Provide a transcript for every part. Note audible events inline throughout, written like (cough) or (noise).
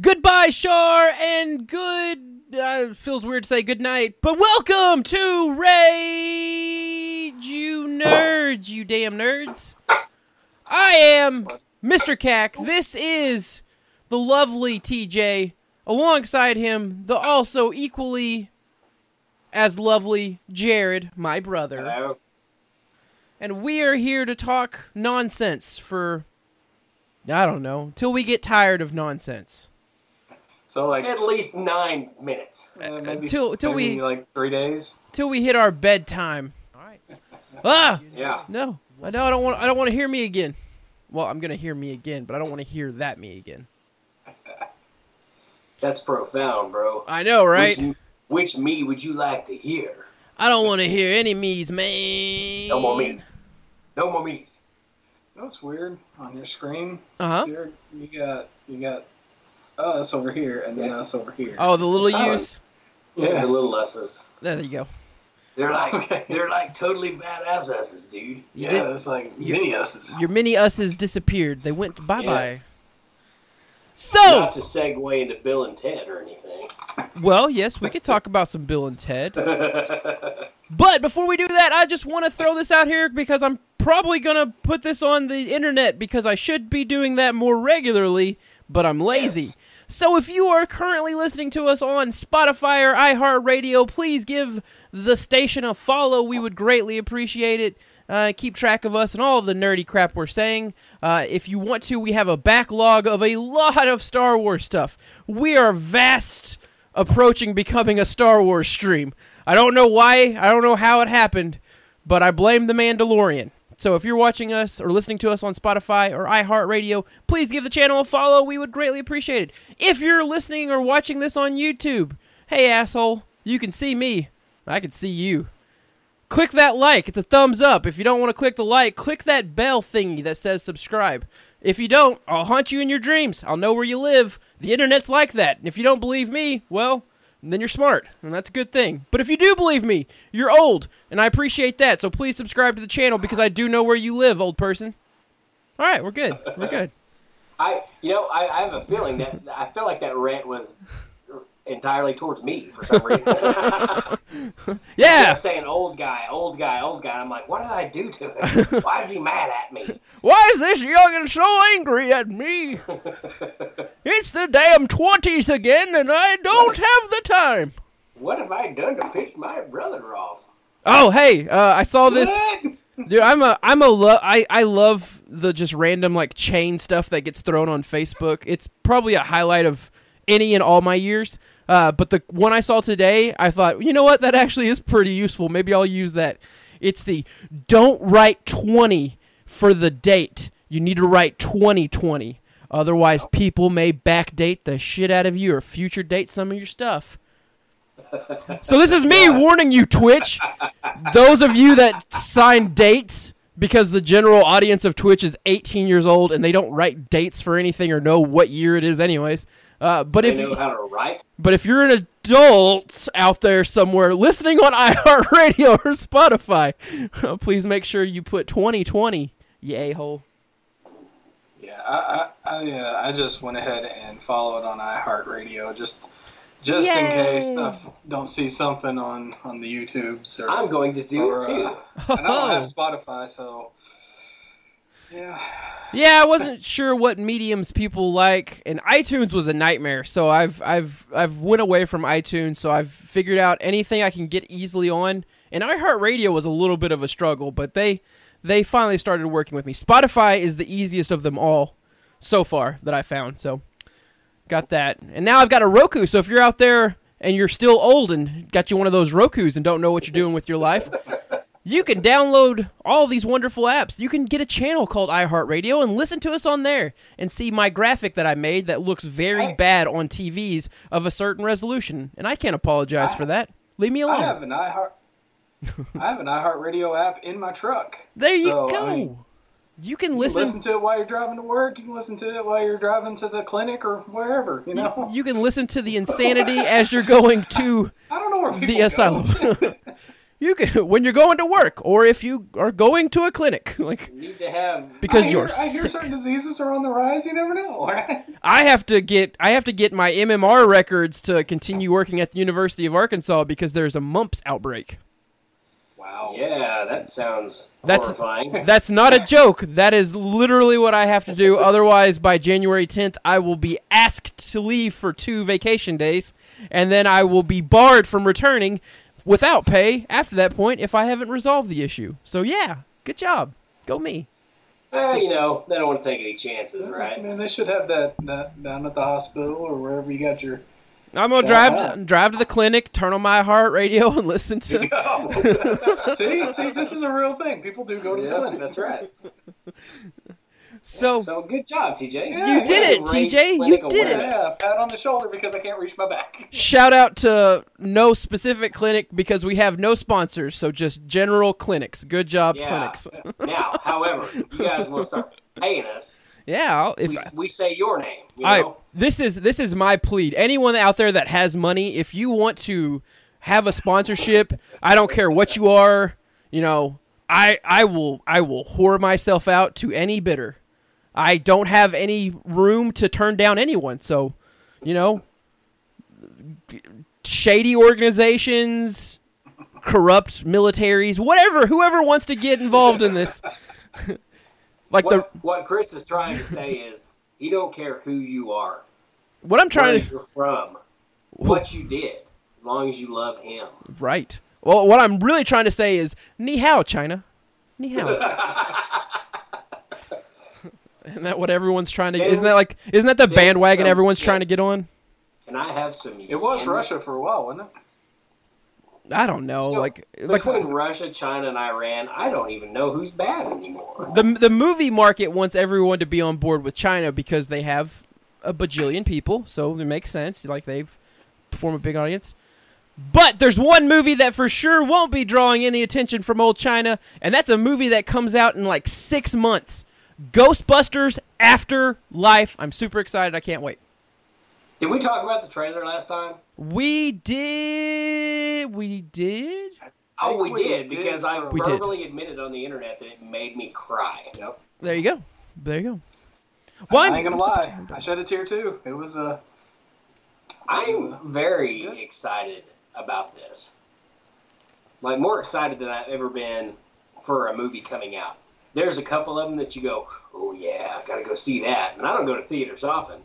Goodbye, Shar, and good. Uh, feels weird to say good night, but welcome to Rage, you nerds, you damn nerds. I am Mr. Cack. This is the lovely TJ. Alongside him, the also equally as lovely Jared, my brother. Hello. And we are here to talk nonsense for, I don't know, till we get tired of nonsense. So like At least nine minutes. uh, maybe, till- till maybe we- like three days. Till we hit our bedtime. All right. Ah! Yeah. No, I don't, I don't want. I don't want to hear me again. Well, I'm gonna hear me again, but I don't want to hear that me again. (laughs) That's profound, bro. I know, right? Which, which me would you like to hear? I don't want to hear any me's, man. No more me's. No more me's. That's weird. On your screen, Uh huh. you got you got Oh, us over here, and then Yeah. us over here. Oh, the little Oh. U's. Yeah. The little us's. There you go. They're like (laughs) Okay. they're like totally badass us's, dude. You yeah, did- it's like you- mini us's. Your mini us's disappeared. They went bye bye. Yes. So, Not to segue into Bill and Ted or anything. well, yes, we could talk about some Bill and Ted. (laughs) But before we do that, I just want to throw this out here because I'm probably going to put this on the internet because I should be doing that more regularly, but I'm lazy. Yes. So if you are currently listening to us on Spotify or iHeartRadio, please give the station a follow. We would greatly appreciate it. Uh, keep track of us and all the nerdy crap we're saying. Uh, if you want to, we have a backlog of a lot of Star Wars stuff. We are vast approaching becoming a Star Wars stream. I don't know why, I don't know how it happened, but I blame the Mandalorian. So if you're watching us or listening to us on Spotify or iHeartRadio, please give the channel a follow. We would greatly appreciate it. If you're listening or watching this on YouTube, hey asshole, you can see me. I can see you. Click that like. It's a thumbs up. If you don't want to click the like, click that bell thingy that says subscribe. If you don't, I'll haunt you in your dreams. I'll know where you live. The internet's like that. And if you don't believe me, well, then you're smart, and that's a good thing. But if you do believe me, you're old, and I appreciate that. So please subscribe to the channel because I do know where you live, old person. All right, we're good. We're good. (laughs) I you know, I, I have a feeling that I feel like that rant was entirely towards me for some reason. (laughs) (laughs) Yeah. kept saying old guy, old guy, old guy. I'm like, what did I do to him? (laughs) Why is he mad at me? Why is this youngin' so angry at me? It's the damn twenties again, and I don't have the time. what have I done to piss my brother off? Oh, hey, uh, I saw this. Dude, I'm a I'm a lo- I I love the just random like chain stuff that gets thrown on Facebook. It's probably a highlight of any and all my years. Uh, but the one I saw today, I thought, you know what, that actually is pretty useful. Maybe I'll use that. It's the don't write 20 for the date. You need to write 2020. Otherwise, people may backdate the shit out of you or future date some of your stuff. So this is me (laughs) warning you, Twitch. Those of you that sign dates because the general audience of Twitch is 18 years old and they don't write dates for anything or know what year it is, anyways. Uh, but They if know how to write. but if you're an adult out there somewhere listening on (laughs) iHeartRadio or Spotify, (laughs) please make sure you put 2020, you a hole. Yeah, I I I, uh, I just went ahead and followed on iHeartRadio just just in case I don't see something on on the YouTubes or. I'm going to do or, it too. uh, and I don't have (laughs) Spotify, so yeah. Yeah, I wasn't sure what mediums people like, and iTunes was a nightmare. So I've I've I've went away from iTunes. So I've figured out anything I can get easily on. And iHeartRadio was a little bit of a struggle, but they they finally started working with me. Spotify is the easiest of them all so far that I found. So got that, and now I've got a Roku. So if you're out there and you're still old and got you one of those Roku's and don't know what you're doing with your life, you can download all these wonderful apps. You can get a channel called iHeartRadio and listen to us on there and see my graphic that I made that looks very I- bad on TVs of a certain resolution. And I can't apologize I- for that. Leave me alone. I have an iHeart. I have an iHeartRadio app in my truck. there you So, I go. mean, you can listen. can listen to it while you're driving to work. You can listen to it while you're driving to the clinic or wherever. You know. you can listen to the insanity as you're going to (laughs) I don't know where the asylum. (laughs) (laughs) you can (laughs) when you're going to work or if you are going to a clinic. (laughs) Like You need to have because I you're hear, I hear certain diseases are on the rise. You never know. Right? (laughs) I have to get I have to get my MMR records to continue working at the University of Arkansas because there's a mumps outbreak. Wow. Yeah, that sounds That's- horrifying. That's not a joke. That is literally what I have to do. Otherwise, by January 10th, I will be asked to leave for two vacation days, and then I will be barred from returning without pay after that point if I haven't resolved the issue. So, yeah, good job. Go me. Eh, you know, they don't want to take any chances, I right? mean, they should have that, that down at the hospital or wherever you got your. I'm gonna drive drive to the clinic, turn on my heart radio, and listen to. (laughs) (laughs) see, see, this is a real thing. People do go to the Yeah, clinic. that's right. (laughs) So, So good job, TJ. You did it, TJ. You did it. Yeah, pat on the shoulder because I can't reach my back. (laughs) shout out to no specific clinic because we have no sponsors, so just general clinics. Good job, Yeah. clinics. (laughs) now, however, you guys will start paying us. Yeah, if We, we say your name. You I this is this is my plea. Anyone out there that has money, if you want to have a sponsorship, I don't care what you are, you know, I I will I will whore myself out to any bidder. I don't have any room to turn down anyone, so you know, shady organizations, corrupt militaries, whatever, whoever wants to get involved in this. (laughs) like the what, what Chris is trying to say is he don't care who you are, what I'm trying to from, what you did, as long as you love him. Right. Well, what I'm really trying to say is ni hao, China. Ni hao. (laughs) Isn't that what everyone's trying to? Isn't that like? Isn't that the Send bandwagon some- everyone's trying to get on? And I have some. It was and Russia for a while, wasn't it? I don't know. No, Like, like Between Russia, China, and Iran, I don't even know who's bad anymore. the the movie market wants everyone to be on board with China because they have a bajillion people, so it makes sense. Like they've perform a big audience. But there's one movie that for sure won't be drawing any attention from old China, and that's a movie that comes out in like six months. Ghostbusters Afterlife. I'm super excited. I can't wait. Did we talk about the trailer last time? We did. We did. Oh, we, we did, did because I for- We did. verbally admitted on the internet that it made me cry. Yep. There you go. There you go. I I'm- ain't gonna lie. super- I shed a tear too. It was uh, I'm very excited about this. Like more excited than I've ever been for a movie coming out. There's a couple of them that you go, oh yeah, I gotta go see that. And I don't go to theaters often.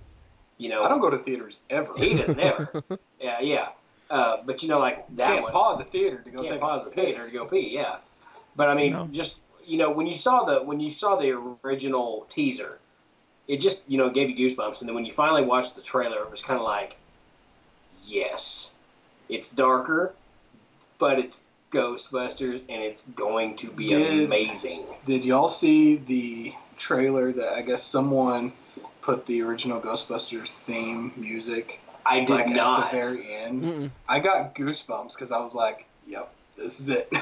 You know, I don't go to theaters ever. he does never. (laughs) yeah, yeah. Uh, but you know, like that Can't one. pause a theater to go can't take pause a the theater to go pee. Yeah, but I mean, No. just you know, when you saw the when you saw the original teaser, it just you know gave you goosebumps, and then when you finally watched the trailer, it was kind of like, yes, it's darker, but it's Ghostbusters, and it's going to be Did- amazing. Did y'all see the trailer that I guess someone put the original Ghostbusters theme music I did like not. at the very end? Mm-mm. I got goosebumps because I was like, "Yep, this is it." (laughs)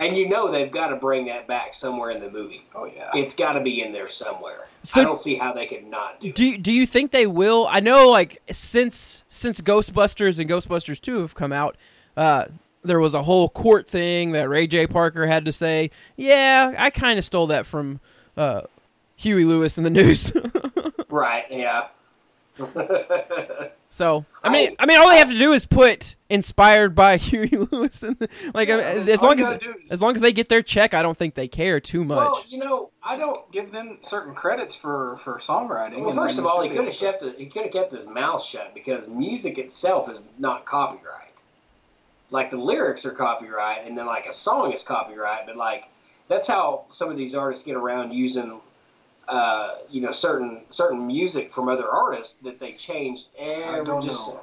and you know they've got to bring that back somewhere in the movie. oh yeah. It's got to be in there somewhere. So- I don't see how they could not do. it. Do do you think they will? I know, like since since Ghostbusters and Ghostbusters Two have come out, uh, there was a whole court thing that Ray J. Parker had to say. Yeah, I kind of stole that from uh, Huey Lewis in the (laughs) news. Right? Yeah. (laughs) so I mean, I mean, all they have to do is put inspired by (laughs) Huey Lewis, and the, like I mean, as long as gotta is- as long as they get their check, I don't think they care too much. Well, you know, I don't give them certain credits for for songwriting. Well, first of all, he could have kept he could have kept his mouth shut because music itself is not copyright. Like the lyrics are copyright, and then like a song is copyright, but like that's how some of these artists get around using, uh, you know, certain certain music from other artists that they changed to- I don't just. know.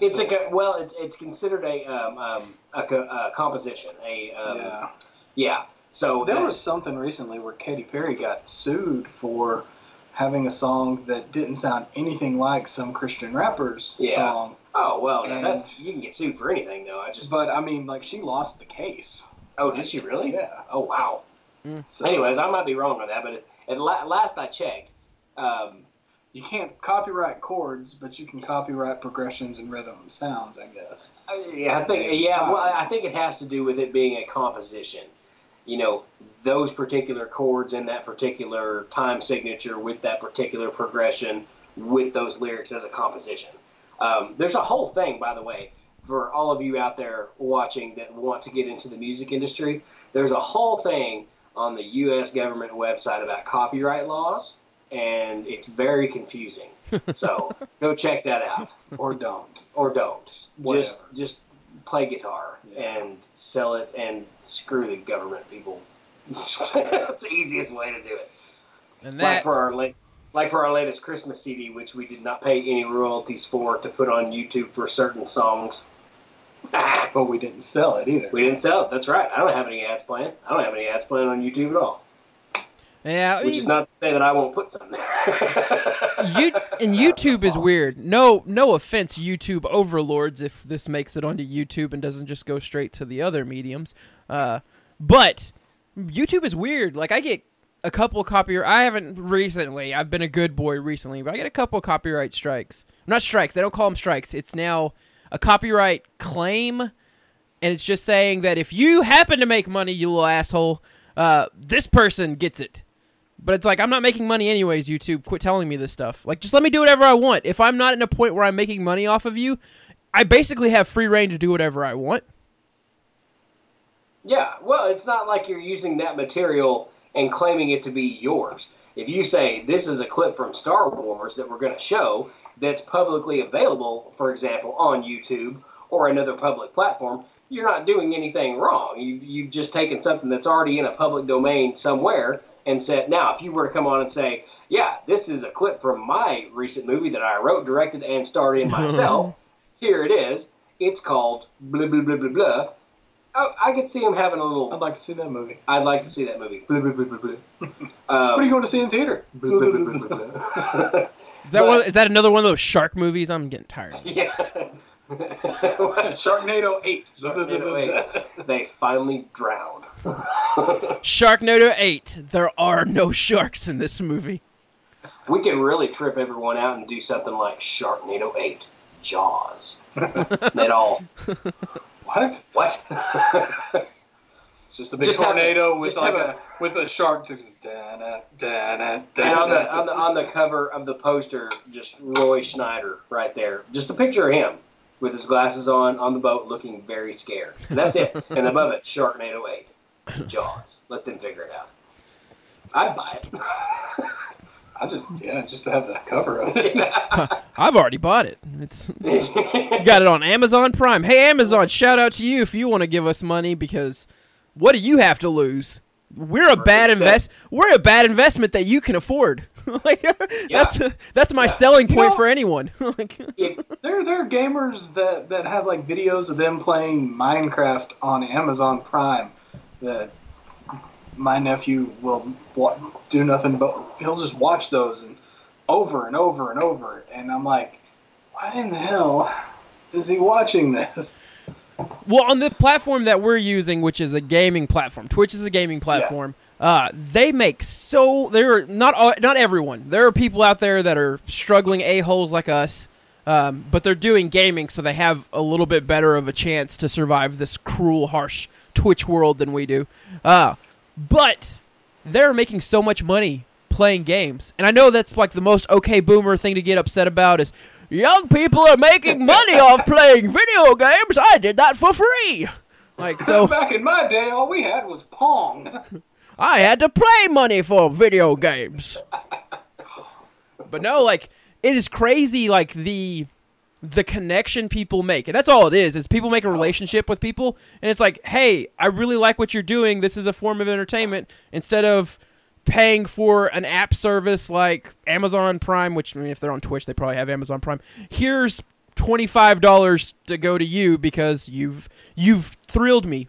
It's like a well, it's it's considered a um, um a, co- a composition, a um, yeah. yeah. So There that- was something recently where Katy Perry got sued for having a song that didn't sound anything like some Christian rapper's Yeah. song. Oh well, and- that's you can get sued for anything though. I just But I mean, like she lost the case. oh did she really? Yeah. Oh wow. So, Anyways, I might be wrong on that, but at la- last I checked, um, you can't copyright chords, but you can copyright progressions and rhythm and sounds, I guess. Uh, yeah, I think yeah. Well, I think it has to do with it being a composition. You know, those particular chords in that particular time signature with that particular progression with those lyrics as a composition. Um, there's a whole thing, by the way, for all of you out there watching that want to get into the music industry. There's a whole thing on the U.S. government website about copyright laws, and it's very confusing. (laughs) so go check that out, or don't, or don't. Whatever. Just just play guitar and sell it, and screw the government people. (laughs) That's the easiest way to do it. And Like that for our late, like for our latest Christmas CD, which we did not pay any royalties for to put on YouTube for certain songs. (laughs) but we didn't sell it either. We didn't sell it. That's right. I don't have any ads planned. I don't have any ads planned on YouTube at all. yeah, I Which is not to say that I won't put some there. (laughs) you and YouTube is weird. No, no offense, YouTube overlords. If this makes it onto YouTube and doesn't just go straight to the other mediums, uh, but YouTube is weird. Like I get a couple copyright. I haven't recently. I've been a good boy recently, but I get a couple copyright strikes. Not strikes. They don't call them strikes. It's now a copyright claim, and it's just saying that if you happen to make money, you little asshole, uh, this person gets it. But it's like I'm not making money anyways. YouTube, quit telling me this stuff. Like, just let me do whatever I want. If I'm not in a point where I'm making money off of you, I basically have free reign to do whatever I want. yeah, well, it's not like you're using that material and claiming it to be yours. If you say this is a clip from Star Wars that we're going to show that's publicly available, for example, on YouTube or another public platform, you're not doing anything wrong. You, you've just taken something that's already in a public domain somewhere and said, now, if you were to come on and say, yeah, this is a clip from my recent movie that I wrote, directed, and starred in myself, (laughs) here it is. It's called blah, blah, blah, blah, blah. Oh, I could see him having a little. I'd like to see that movie. I'd like to see that movie. Blah, blah, blah, blah, blah. (laughs) What are Um, you going to see in theater? blah, blah, blah, blah, blah. (laughs) Is that one? Is that another one of those shark movies? I'm getting tired. (laughs) yeah. Sharknado 8. Sharknado 8. They finally drowned. Sharknado Eight. There are no sharks in this movie. we can really trip everyone out and do something like Sharknado 8, Jaws. That all. What? What? (laughs) It's just a big Just tornado a- with like have a, with a shark. Just da-na, da-na, and on the, on the on the cover of the poster, just Roy Schneider right there. Just a picture of him with his glasses on on the boat, looking very scared. And that's it. (laughs) and above it, Sharknado 8, Jaws. Let them figure it out. I'd buy it. (laughs) I just yeah, just to have the cover of it. (laughs) I've already bought it. It's (laughs) got it on Amazon Prime. Hey Amazon, shout out to you if you want to give us money because what do you have to lose? We're a bad Right. invest. We're a bad investment that you can afford. (laughs) like that's that's my Yeah. selling You point know- for anyone. like, there there are gamers that that have like videos of them playing Minecraft on Amazon Prime that my nephew will do nothing but he'll just watch those and over and over and over and I'm like why in the hell is he watching this? well, on the platform that we're using, which is a gaming platform, Twitch is a gaming platform. Uh, they make so there are not all, not everyone. There are people out there that are struggling a holes like us, um, but they're doing gaming, so they have a little bit better of a chance to survive this cruel, harsh Twitch world than we do. Uh, but they're making so much money playing games, and I know that's like the most okay boomer thing to get upset about is young people are making money off (laughs) playing video games. I did that for free. Like so. (laughs) Back in my day, all we had was Pong. (laughs) I had to pay money for video games. but no, like it is crazy like the the connection people make. And that's all it is. Is people make a oh. relationship with people and it's like, "Hey, I really like what you're doing. This is a form of entertainment." Instead of paying for an app service like Amazon Prime, which I mean if they're on Twitch, they probably have Amazon Prime. Here's $25 to go to you because you've you've thrilled me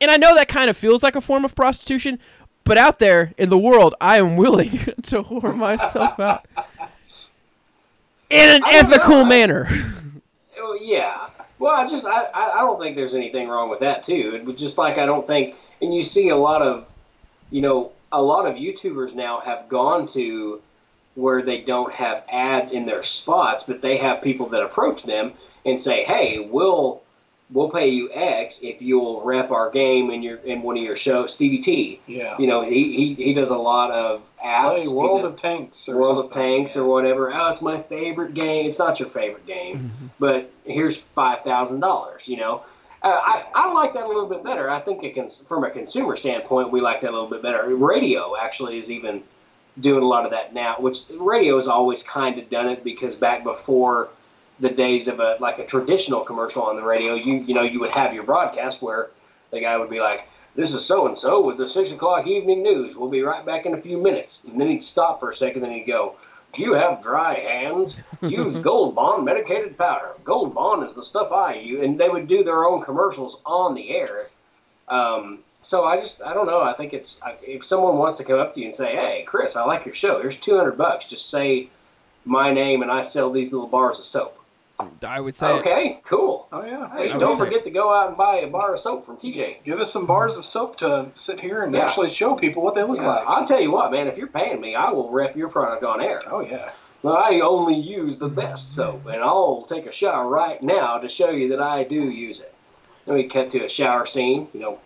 and I know that kind of feels like a form of prostitution, but out there in the world, I am willing (laughs) to whore myself out (laughs) in an ethical know. manner. (laughs) Oh, yeah. Well, I just I, I I don't think there's anything wrong with that too. It was just like I don't think, and you see a lot of, you know, a lot of YouTubers now have gone to where they don't have ads in their spots, but they have people that approach them and say, "Hey, we'll we'll pay you X if you'll rep our game in your in one of your shows." Stevie T, Yeah. you know, he he, he does a lot of apps. World of Tanks. Or World of. Tanks or whatever. Oh, it's my favorite game. It's not your favorite game, but here's five thousand dollars. You know, uh, I I like that a little bit better. I think it can, from a consumer standpoint, we like that a little bit better. Radio actually is even doing a lot of that now, which radio has always kind of done it because back before the days of a like a traditional commercial on the radio, you you know you would have your broadcast where the guy would be like, "This is so and so with the six o'clock evening news. We'll be right back in a few minutes," and then he'd stop for a second, then he'd go. Do you have dry hands? Use (laughs) Gold Bond medicated powder. Gold Bond is the stuff I use, and they would do their own commercials on the air. Um, so I just I don't know. I think it's I- if someone wants to come up to you and say, "Hey, Chris, I like your show. Here's 200 bucks. Just say my name and I sell these little bars of soap." I would say Okay, cool. Oh yeah. Hey, I don't say- forget to go out and buy a bar of soap from TJ. Give us some bars of soap to sit here and Yeah. actually show people what they look Yeah, like. I'll tell you what, man. If you're paying me, I will rep your product on air. Oh yeah. I only use the best soap, and I'll take a shower right now to show you that I do use it. Then we cut to a shower scene. You know,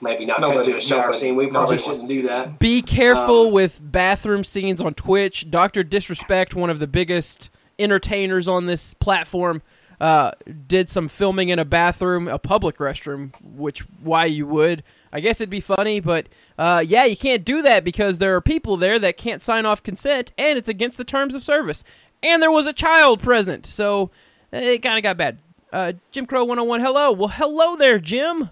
maybe not cut to a shower nobody- scene. We probably nobody shouldn't do that. Be careful Um, with bathroom scenes on Twitch. Doctor Disrespect, one of the biggest entertainers on this platform, uh, did some filming in a bathroom, a public restroom. Which why you would? I guess it'd be funny, but uh, yeah, you can't do that because there are people there that can't sign off consent, and it's against the terms of service. And there was a child present, so it kind of got bad. Uh, Jim Crow 101, hello. Well, hello there, Jim.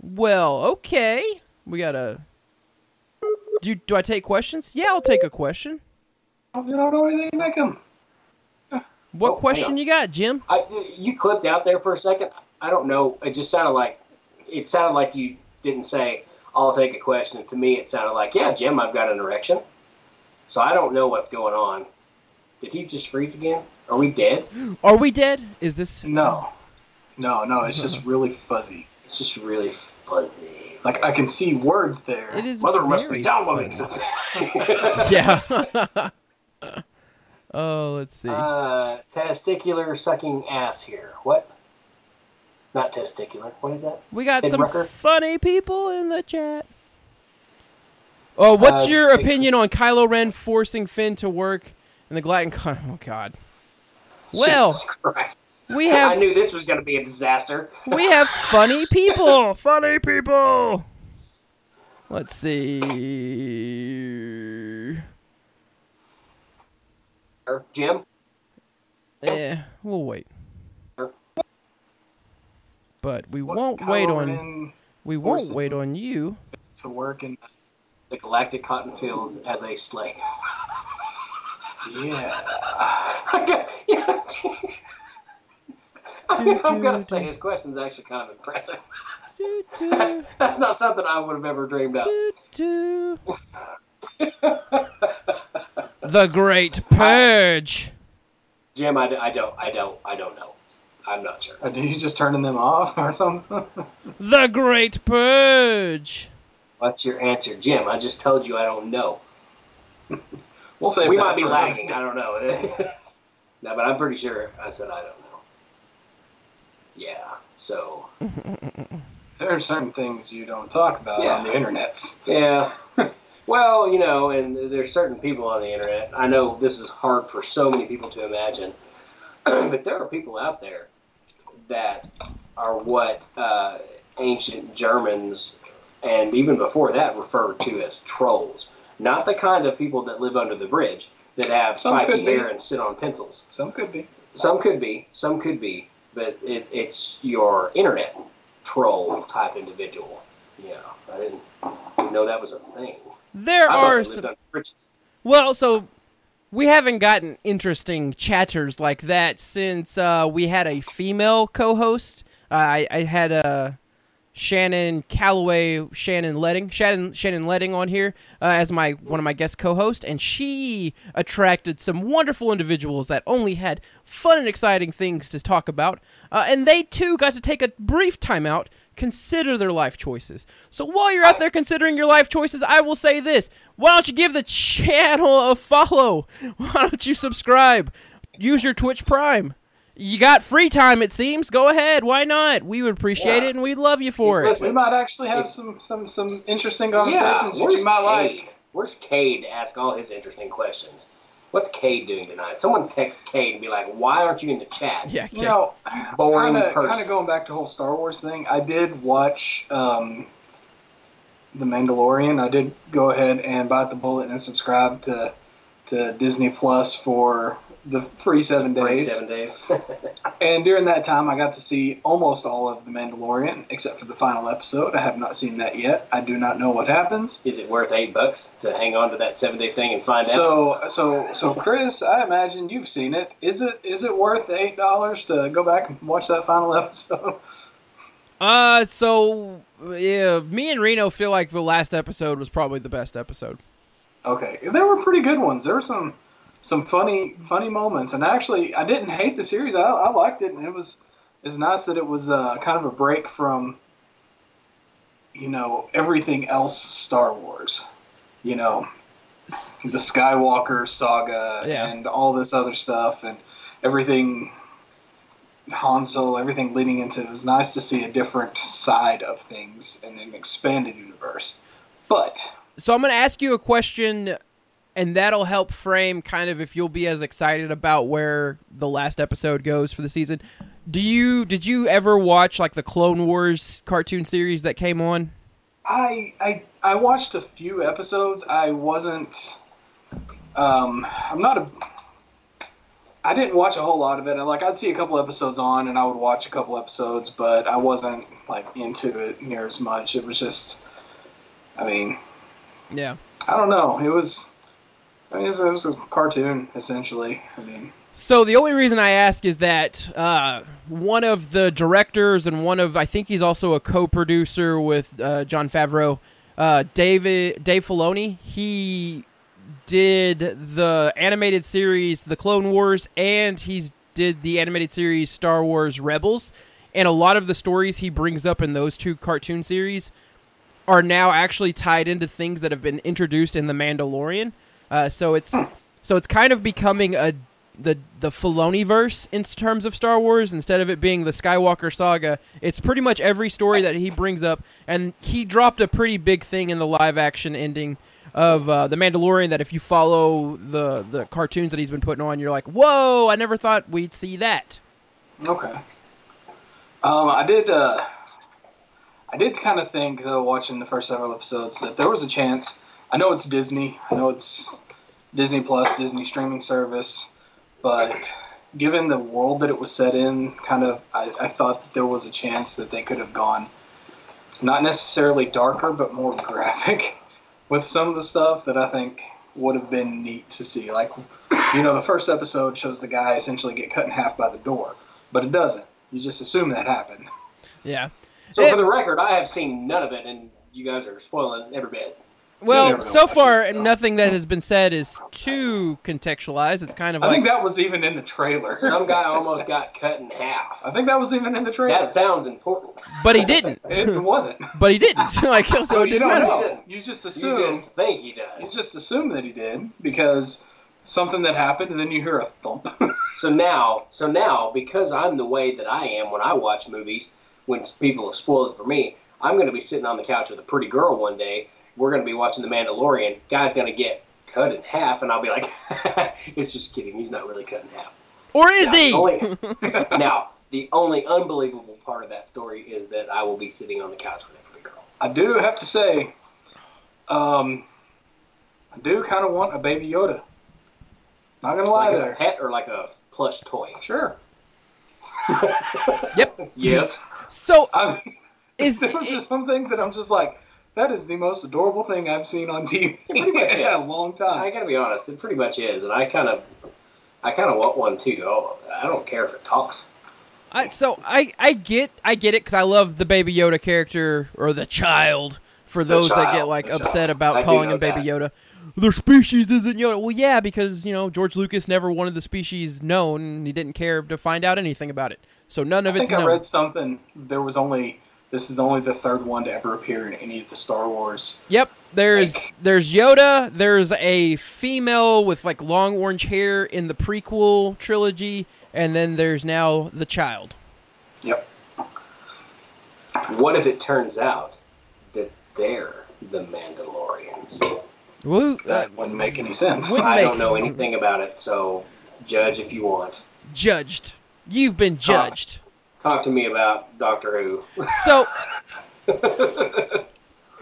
Well, okay. We got a. Do you, do I take questions? Yeah, I'll take a question. You don't know anything them. What Oh, question you got, Jim? I, you clipped out there for a second. I don't know. It just sounded like it sounded like you didn't say I'll take a question. To me, it sounded like yeah, Jim, I've got an erection. So I don't know what's going on. Did he just freeze again? Are we dead? Are we dead? Is this No. No, no, it's just really fuzzy. It's just really fuzzy. Like I can see words there. It is. Mother must be downloading something. Yeah. (laughs) oh, let's see. Uh, testicular sucking ass here. What? Not testicular. What is that? we got Ed some Rucker? funny people in the chat. Oh, what's Uh, your opinion on Kylo Ren forcing Finn to work in the Glatten Con? (laughs) Oh God. Well, Jesus Christ. We I have knew this was going to be a disaster. we have funny people. (laughs) Funny people. Let's see. Jim? Yeah, we'll wait. But we What won't wait on we won't wait on you. to work in. The galactic cotton fields as a slave. Yeah. (laughs) (laughs) yeah. (laughs) Do, I'm gonna say do. his question's actually kind of impressive. Do, (laughs) That's, do, that's not something I would have ever dreamed of. do, do. (laughs) The Great Purge. Jim, I, I don't, I don't, I don't know. I'm not sure. Uh, Are you just turning them off or something? The Great Purge. What's your answer, Jim? I just told you I don't know. we'll say we might be lagging. I don't know. no, but I'm pretty sure I said I don't know. Yeah. So (laughs) There are certain things you don't talk about Yeah. on the internet. yeah. (laughs) well, you know, and there's certain people on the internet. I know this is hard for so many people to imagine, (clears throat) but there are people out there that are what uh, ancient Germans and even before that referred to as trolls. Not the kind of people that live under the bridge that have Some spiky hair and sit on pencils. Some could be. Some could be, some could be, but it, it's your internet troll type individual. Yeah, I didn't, didn't know that was a thing. There I are some. lived under bridges. Well, so we haven't gotten interesting chatters like that since uh, we had a female co-host. Uh, I, I had uh, Shannon Calloway, Shannon Letting, Shannon Shannon Letting on here uh, as my one of my guest co-hosts, and she attracted some wonderful individuals that only had fun and exciting things to talk about, uh, and they too got to take a brief time out consider their life choices. So while you're out there considering your life choices, I will say this: Why don't you give the channel a follow? (laughs) Why don't you subscribe? Use your Twitch Prime. You got free time, it seems. Go ahead. Why not? We would appreciate Yeah. it, and we'd love you for it. We might actually have some some some interesting Yeah, conversations that where's you might like. Cade? Where's Cade to ask all his interesting questions? What's Cade doing tonight? Someone text Cade and be like, "Why aren't you in the chat?" Yeah, You yeah. know, Boring kind of person. kind of going back to the whole Star Wars thing. I did watch um, the Mandalorian. I did go ahead and bite the bullet and subscribe to to Disney Plus for the free seven Break days. seven days. (laughs) And during that time, I got to see almost all of the Mandalorian, except for the final episode. I have not seen that yet. I do not know what happens. Is it worth eight bucks to hang on to that seven day thing and find out? So, so, so, Chris, I imagine you've seen it. Is it is it worth eight dollars to go back and watch that final (laughs) episode? Uh, so yeah, me and Reno feel like the last episode was probably the best episode. Okay, there were pretty good ones. There were some some funny funny moments, and actually, I didn't hate the series. I, I liked it, and it was it's nice that it was uh, kind of a break from you know everything else Star Wars. You know, the Skywalker saga Yeah. and all this other stuff, and everything. Han Solo, everything leading into it was nice to see a different side of things in an expanded universe. But So I'm going to ask you a question, and that'll help frame kind of if you'll be as excited about where the last episode goes for the season. Do you did you ever watch like the Clone Wars cartoon series that came on? I I I watched a few episodes. I wasn't. Um, I'm not a. I didn't watch a whole lot of it. I, like I'd see a couple episodes on, and I would watch a couple episodes, but I wasn't like into it near as much. It was just. I mean, Yeah. I don't know. It was. I mean, it was, a cartoon essentially. I mean, So the only reason I ask is that uh, one of the directors and one of I think he's also a co-producer with uh, Jon Favreau, uh, David Dave Filoni. He did the animated series The Clone Wars, and he's did the animated series Star Wars Rebels. And a lot of the stories he brings up in those two cartoon series are now actually tied into things that have been introduced in the Mandalorian. Uh, so it's so it's kind of becoming a the the Filoni verse in terms of Star Wars instead of it being the Skywalker saga. It's pretty much every story that he brings up, and he dropped a pretty big thing in the live action ending of uh, the Mandalorian. That if you follow the the cartoons that he's been putting on, you're like, whoa! I never thought we'd see that. Okay. Um, I did. Uh, I did kind of think, though, watching the first several episodes, that there was a chance. I know it's Disney. I know it's Disney Plus, Disney streaming service, but given the world that it was set in, kind of, I, I thought that there was a chance that they could have gone not necessarily darker, but more (laughs) graphic with some of the stuff that I think would have been neat to see. Like, you know, the first episode shows the guy essentially get cut in half by the door, but it doesn't. You just assume that happened. Yeah. so Eh, for the record, I have seen none of it, and you guys are spoiling every bit. Well, never so far it is, though. nothing that has been said is too contextualized. It's kind of I like think that was even in the trailer. Some guy almost got cut in half. I think that was even in the trailer. That sounds important. but he didn't. (laughs) it wasn't. but he didn't. (laughs) like so, So it you didn't don't matter. know. You just You assume. just think he did. You does. just assume that he did because something that happened, and then you hear a thump. (laughs) So now, so now, because I'm the way that I am when I watch movies, when people have spoiled it for me, I'm going to be sitting on the couch with a pretty girl one day. We're going to be watching The Mandalorian. Guy's going to get cut in half, and I'll be like, (laughs) "It's just kidding. He's not really cut in half." Or is Now, he? the only- (laughs) now, the only unbelievable part of that story is that I will be sitting on the couch with a pretty girl. I do have to say, um, I do kind of want a Baby Yoda. Not gonna lie Like a there. pet or like a plush toy. Sure. Yep. (laughs) Yes. So I Is- there was just some things that I'm just like, that is the most adorable thing I've seen on TV pretty (laughs) in a long time. I gotta be honest, it pretty much is, and I kind of, I kind of want one too. Oh, I don't care if it talks. I so I I get I get it because I love the Baby Yoda character or the child. For those that get like upset child. about I calling know him Baby that. Yoda, their species isn't Yoda. Well, yeah, because you know George Lucas never wanted the species known, and he didn't care to find out anything about it. So none I of it's think I known. read something. There was only This is only the third one to ever appear in any of the Star Wars. Yep. There's Like- there's Yoda. There's a female with like long orange hair in the prequel trilogy, and then there's now the child. Yep. What if it turns out that they're the Mandalorians? Woo. Uh, That wouldn't make any sense. Wouldn't I don't know anything about it, so judge if you want. judged. You've been judged. Talk to me about Doctor Who. So (laughs)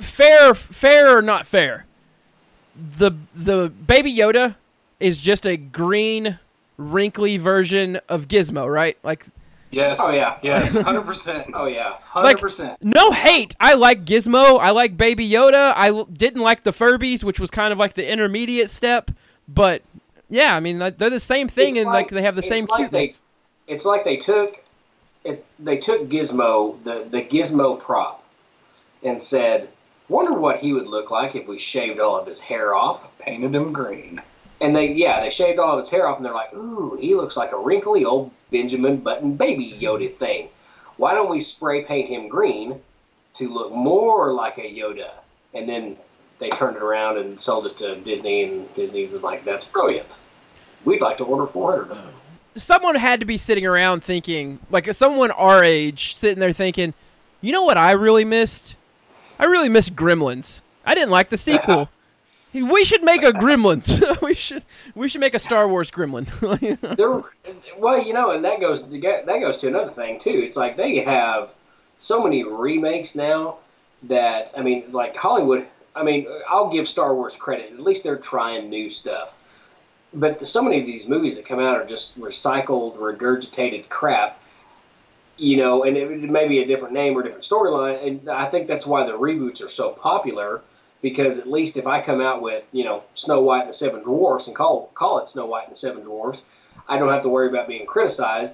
fair, fair or not fair? The the baby Yoda is just a green, wrinkly version of Gizmo, right? Like Yes. Oh yeah, Yes. (laughs) Hundred percent. Oh yeah. Hundred percent. no hate. I like Gizmo. I like Baby Yoda. I l- didn't like the Furbies, which was kind of like the intermediate step. But yeah, I mean like, they're the same thing, It's and like, they have the same like cuteness. They, it's like they took it. They took Gizmo, the the Gizmo prop, and said, "Wonder what he would look like if we shaved all of his hair off." Painted him green. And they, yeah, they shaved all of his hair off, and they're like, "Ooh, he looks like a wrinkly old Benjamin Button baby Yoda thing. Why don't we spray paint him green to look more like a Yoda?" And then they turned it around and sold it to Disney, and Disney was like, "That's brilliant. We'd like to order 400 of them." Someone had to be sitting around thinking, like someone our age, sitting there thinking, you know what I really missed? I really missed Gremlins. I didn't like the sequel. (laughs) we should make a Gremlins. (laughs) we should we should make a Star Wars Gremlin. (laughs) there, well, you know, and that goes that goes to another thing too. It's like they have so many remakes now that I mean, like Hollywood. I mean, I'll give Star Wars credit. At least they're trying new stuff. But so many of these movies that come out are just recycled, regurgitated crap. You know, and it, it may be a different name or different storyline. And I think that's why the reboots are so popular. Because at least if I come out with, you know, Snow White and the Seven Dwarfs and call call it Snow White and the Seven Dwarfs, I don't have to worry about being criticized.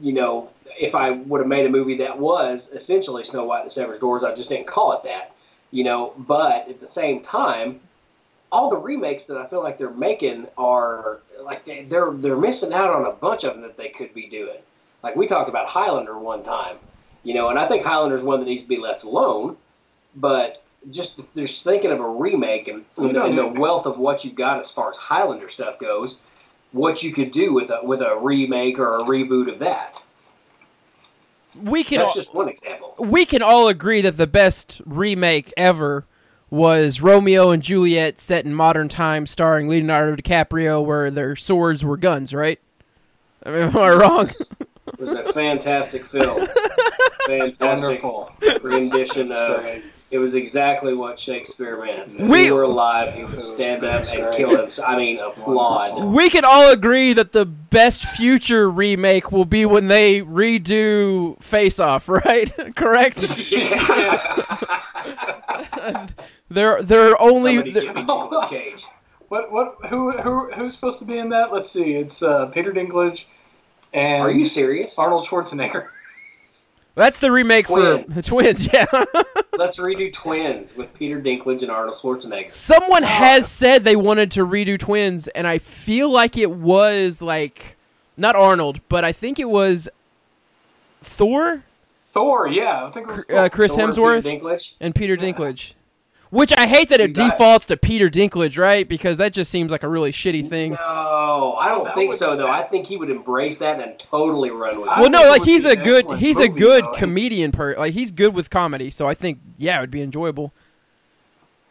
You know, if I would have made a movie that was essentially Snow White and the Seven Dwarfs, I just didn't call it that. You know, but at the same time, all the remakes that I feel like they're making are like they, they're they're missing out on a bunch of them that they could be doing. Like we talked about Highlander one time, you know, and I think Highlander's one that needs to be left alone. But just just thinking of a remake and, and, and the wealth of what you've got as far as Highlander stuff goes, what you could do with a with a remake or a reboot of that. we can That's all, just one example. we can all agree that the best remake ever was Romeo and Juliet set in modern times starring Leonardo DiCaprio where their swords were guns, right? I mean, (laughs) am I wrong? It was a fantastic film. (laughs) Fantastic Wonderful. rendition of it was exactly what Shakespeare meant. If We- he were alive, he would stand up and kill him. I mean, applaud. We can all agree that the best future remake will be when they redo Face Off, (laughs) right? Correct? They're they're only Somebody they're- give me Nicolas Cage. What? What? Who? Who? Who's supposed to be in that? Let's see. It's uh, Peter Dinklage and Are you serious? Arnold Schwarzenegger. that's the remake for Twins. (laughs) Twins, yeah. (laughs) Let's redo Twins with Peter Dinklage and Arnold Schwarzenegger. Someone has said they wanted to redo Twins and I feel like it was like not Arnold, but I think it was Thor Thor. Yeah, I think it was uh, Chris Thor, Hemsworth Peter Dinklage. and Peter Dinklage. Which I hate that it You defaults to Peter Dinklage, right? Because that just seems like a really shitty thing. No, I don't That think so though. I think he would embrace that and totally run with it. Well, no, like he's a good excellent he's a good though. comedian per like he's good with comedy, so I think yeah, it would be enjoyable.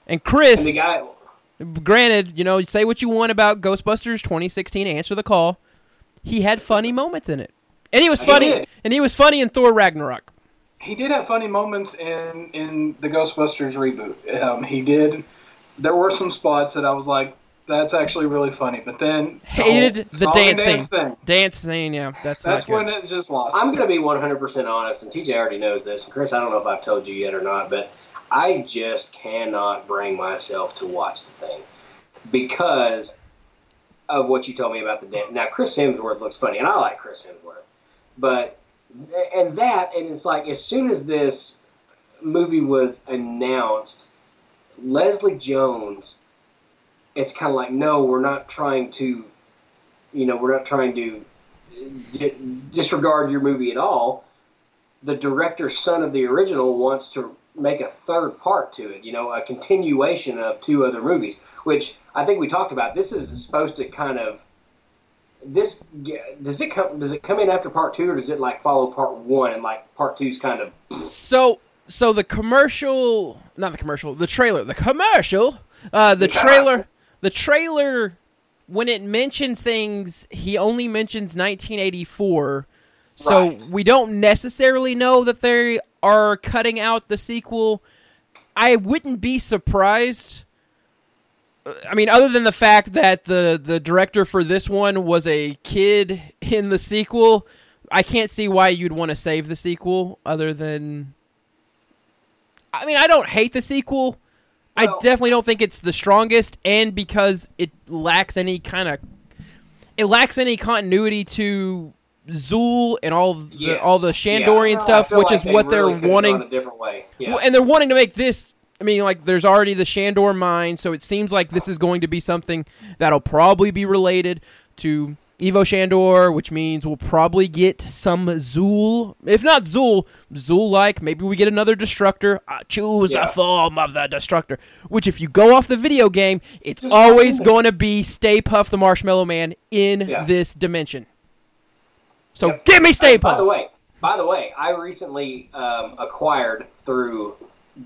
And Chris, And the guy, granted, you know, say what you want about Ghostbusters 2016, answer the call. He had funny moments in it, and he was funny, did. and he was funny in Thor Ragnarok. He did have funny moments in in the Ghostbusters reboot. Um, he did. There were some spots that I was like, "That's actually really funny," but then Hated the song and dancing. dance thing. Dance yeah, that's, That's when good. it just lost. I'm going to be 100% honest, and TJ already knows this. And Chris, I don't know if I've told you yet or not, but I just cannot bring myself to watch the thing because of what you told me about the dance. Now, Chris Hemsworth looks funny, and I like Chris Hemsworth, but and that, and it's like as soon as this movie was announced, Leslie Jones. It's kind of like, no, we're not trying to, you know, we're not trying to di- disregard your movie at all. the director's son of the original wants to make a third part to it. You know, a continuation of two other movies, which I think we talked about. This is supposed to kind of this does it come does it come in after part two or does it like follow part one and like part two's kind of so so the commercial not the commercial the trailer the commercial uh the trailer the trailer when it mentions things he only mentions 1984 so Right. we don't necessarily know that they are cutting out the sequel. I wouldn't be surprised I mean, other than the fact that the the director for this one was a kid in the sequel, I can't see why you'd want to save the sequel. Other than, I mean, I don't hate the sequel. I definitely don't think it's the strongest, and because it lacks any kind of, it lacks any continuity to Zuul and all the Yes. all the Yeah. Shandorian I stuff, which like is what they're could've wanting. a different way. Yeah. And they're wanting to make this. I mean, like, there's already the Shandor mine, so it seems like this is going to be something that'll probably be related to Ivo Shandor, which means we'll probably get some Zuul. If not Zuul, Zuul like. Maybe we get another Destructor. I choose Yeah. the form of the Destructor. Which, if you go off the video game, it's always (laughs) going to be Stay Puft the Marshmallow Man in Yeah. this dimension. So Yep. give me Stay Uh, By the way, by the way, I recently um, acquired through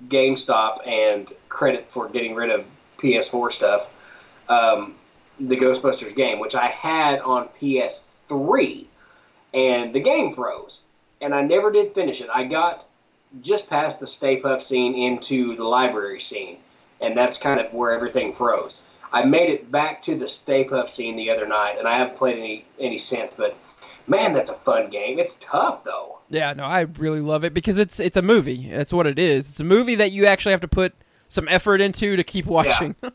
GameStop and credit for getting rid of PS4 stuff, um, the Ghostbusters game, which I had on PS3, and the game froze, and I never did finish it. I got just past the Stay Puft scene into the library scene, and that's kind of where everything froze. I made it back to the Stay Puft scene the other night, and I haven't played any any since, but man, that's a fun game. It's tough though. Yeah, no, I really love it because it's it's a movie. That's what it is. It's a movie that you actually have to put some effort into to keep watching. (laughs)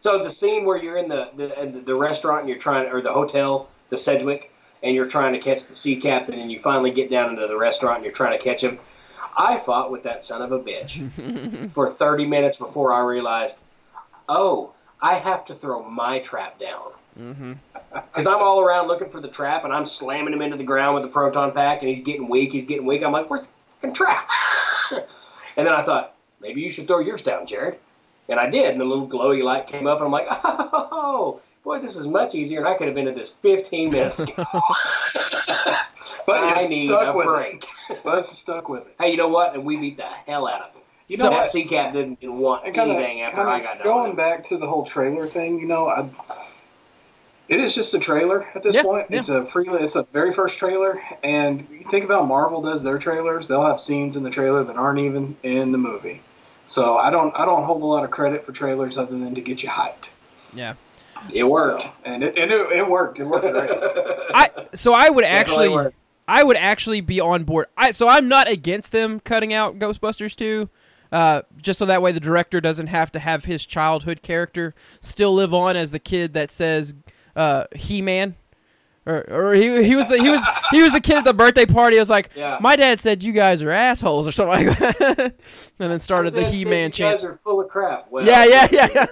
So the scene where you're in the the, the restaurant and you're trying, or the hotel, the Sedgwick, and you're trying to catch the sea captain, and you finally get down into the restaurant and you're trying to catch him. I fought with that son of a bitch (laughs) for 30 minutes before I realized, oh, I have to throw my trap down. Mm-hmm. Because I'm all around looking for the trap, and I'm slamming him into the ground with the proton pack, and he's getting weak. He's getting weak. I'm like, "Where's the fucking trap?" (laughs) and then I thought, maybe you should throw yours down, Jared. And I did, and the little glowy light came up, and I'm like, "Oh, boy, this is much easier, and I could have ended this 15 minutes ago." (laughs) But I need stuck a with break. it. But it's stuck with it. Hey, you know what? And we beat the hell out of him. You So- know that what? sea cap didn't want kind of, anything after I got done. going with him. back to the whole trailer thing, you know, I, it is just a trailer at this Yeah, point. yeah. It's a free, it's a very first trailer, and you think about Marvel does their trailers; they'll have scenes in the trailer that aren't even in the movie. So I don't, I don't hold a lot of credit for trailers other than to get you hyped. Yeah. It worked. And it, and it, it worked. It worked great. I so I would actually worked. I would actually be on board. I so I'm not against them cutting out Ghostbusters 2. Uh, just so that way the director doesn't have to have his childhood character still live on as the kid that says uh, He-Man. Or, or he, he was the he was he was the kid at the birthday party. I was like, Yeah. my dad said you guys are assholes or something like that, (laughs) and then started the He-Man chant. you guys are full of crap. Well, Yeah, yeah, yeah.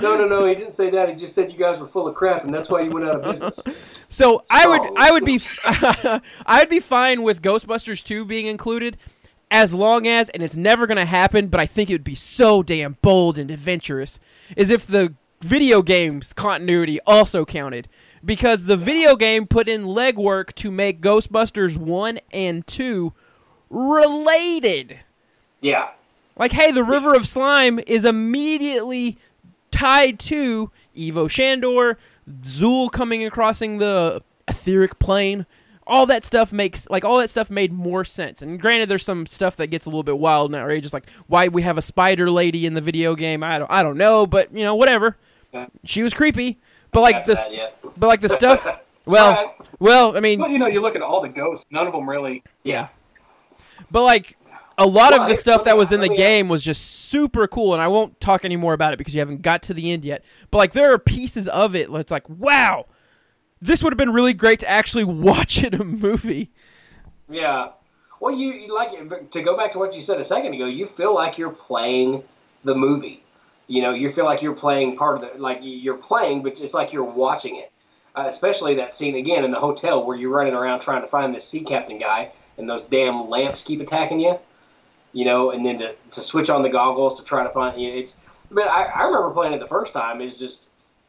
No, no, no. He didn't say that. He just said you guys were full of crap, and that's why you went out of business. (laughs) So I would Oh. I would be (laughs) I would be fine with Ghostbusters 2 being included as long as and it's never going to happen but I think it would be so damn bold and adventurous is if the video games continuity also counted because the video game put in legwork to make Ghostbusters 1 and 2 related. Yeah. Like, hey, the River of Slime is immediately tied to Ivo Shandor, Zuul coming and crossing the etheric plane. All that stuff makes like all that stuff made more sense. And granted, there's some stuff that gets a little bit wild and outrageous, like why we have a spider lady in the video game. I don't, I don't know, but you know, whatever. She was creepy, but like this, but like the stuff. (laughs) Well, well, I mean, But you know, you look at all the ghosts; none of them really. yeah. But like a lot of the stuff that was in the game was just super cool, and I won't talk any more about it because you haven't got to the end yet. But like there are pieces of it that's like, wow, this would have been really great to actually (laughs) watch in a movie. Yeah. Well, you, you like it- to go back to what you said a second ago. You feel like you're playing the movie. You know, you feel like you're playing part of the like you're playing, but it's like you're watching it. Uh, especially that scene again in the hotel where you're running around trying to find this sea captain guy, and those damn lamps keep attacking you. You know, and then to, to switch on the goggles to try to find you know, it's. But I, I remember playing it the first time. It's just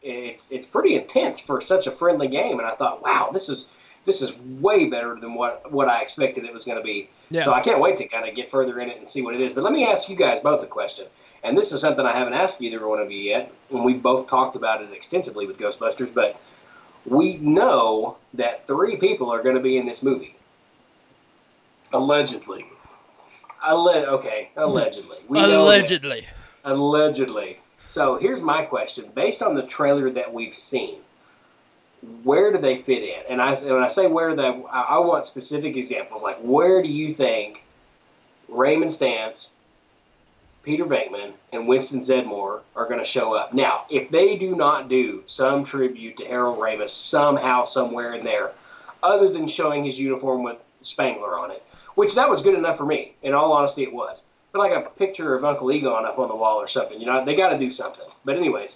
it's it's pretty intense for such a friendly game, and I thought, wow, this is this is way better than what what I expected it was going to be. Yeah. So I can't wait to kind of get further in it and see what it is. But let me ask you guys both a question. And this is something I haven't asked either one of you yet, and we've both talked about it extensively with Ghostbusters. But we know that three people are going to be in this movie. Allegedly. Alle- okay, allegedly. We know that- Allegedly. Allegedly. So here's my question: based on the trailer that we've seen, where do they fit in? And I when I say where, they, I I want specific examples. Like where do you think Raymond Stantz, Peter Venkman, and Winston Zeddemore are going to show up? Now, if they do not do some tribute to Harold Ramis somehow, somewhere in there, other than showing his uniform with Spangler on it, which that was good enough for me. In all honesty, it was. But like a picture of Uncle Egon up on the wall or something, you know, they got to do something. But anyways,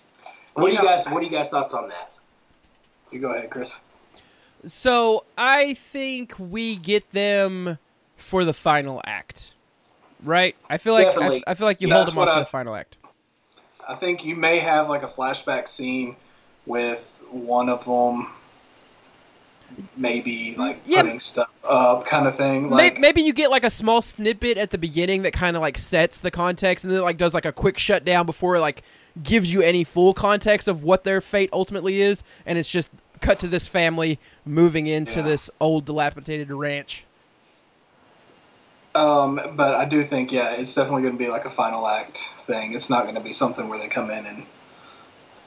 what do you guys? What do you guys thoughts on that? You go ahead, Chris. So I think we get them for the final act, right? I feel like I, I feel like you hold them off what for the final act. I think you may have like a flashback scene with one of them, maybe like Yeah. putting stuff up, kind of thing. Like, maybe you get like a small snippet at the beginning that kind of like sets the context, and then it, like does like a quick shutdown before it like gives you any full context of what their fate ultimately is, and it's just cut to this family moving into Yeah. this old dilapidated ranch. Um, but I do think yeah, it's definitely going to be like a final act thing. It's not going to be something where they come in and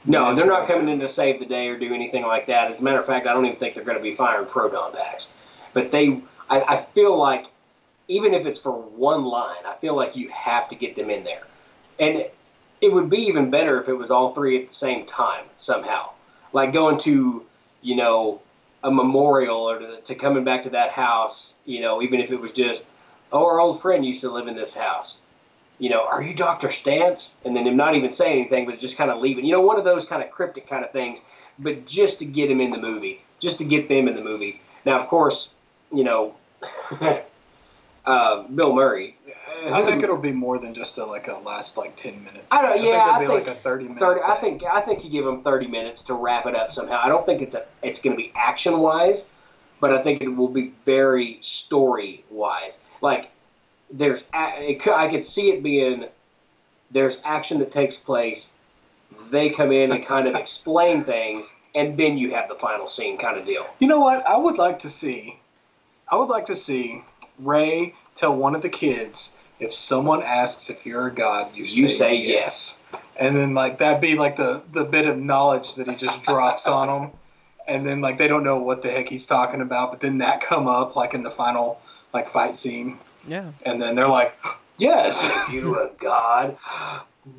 No, they're not coming in to save the day or do anything like that. As a matter of fact, I don't even think they're going to be firing proton packs. But they, I, I feel like, even if it's for one line, I feel like you have to get them in there. And it would be even better if it was all three at the same time somehow. Like going to, you know, a memorial or to, to coming back to that house, you know, even if it was just, oh, our old friend used to live in this house you know, are you Dr. Stantz? And then him not even saying anything, but just kind of leaving. You know, one of those kind of cryptic kind of things, but just to get him in the movie, just to get them in the movie. Now, of course, you know, (laughs) uh, Bill Murray. uh, I think it'll be more than just a, like a last like ten minutes. I don't. Yeah, I think it'll think, be like a thirty minute. 30 I think I think you give them 30 minutes to wrap it up somehow. I don't think it's a it's going to be action wise, but I think it will be very story wise. Like there's it could, I could see it being there's action that takes place. They come in and kind of explain things, and then you have the final scene kind of deal. You know what? I would like to see. I would like to see Ray tell one of the kids if someone asks if you're a god, you, You say, say yes. And then like that be like the the bit of knowledge that he just drops on them, and then like they don't know what the heck he's talking about, but then that come up like in the final like fight scene, Yeah. and then they're like, yes. (laughs) You a god?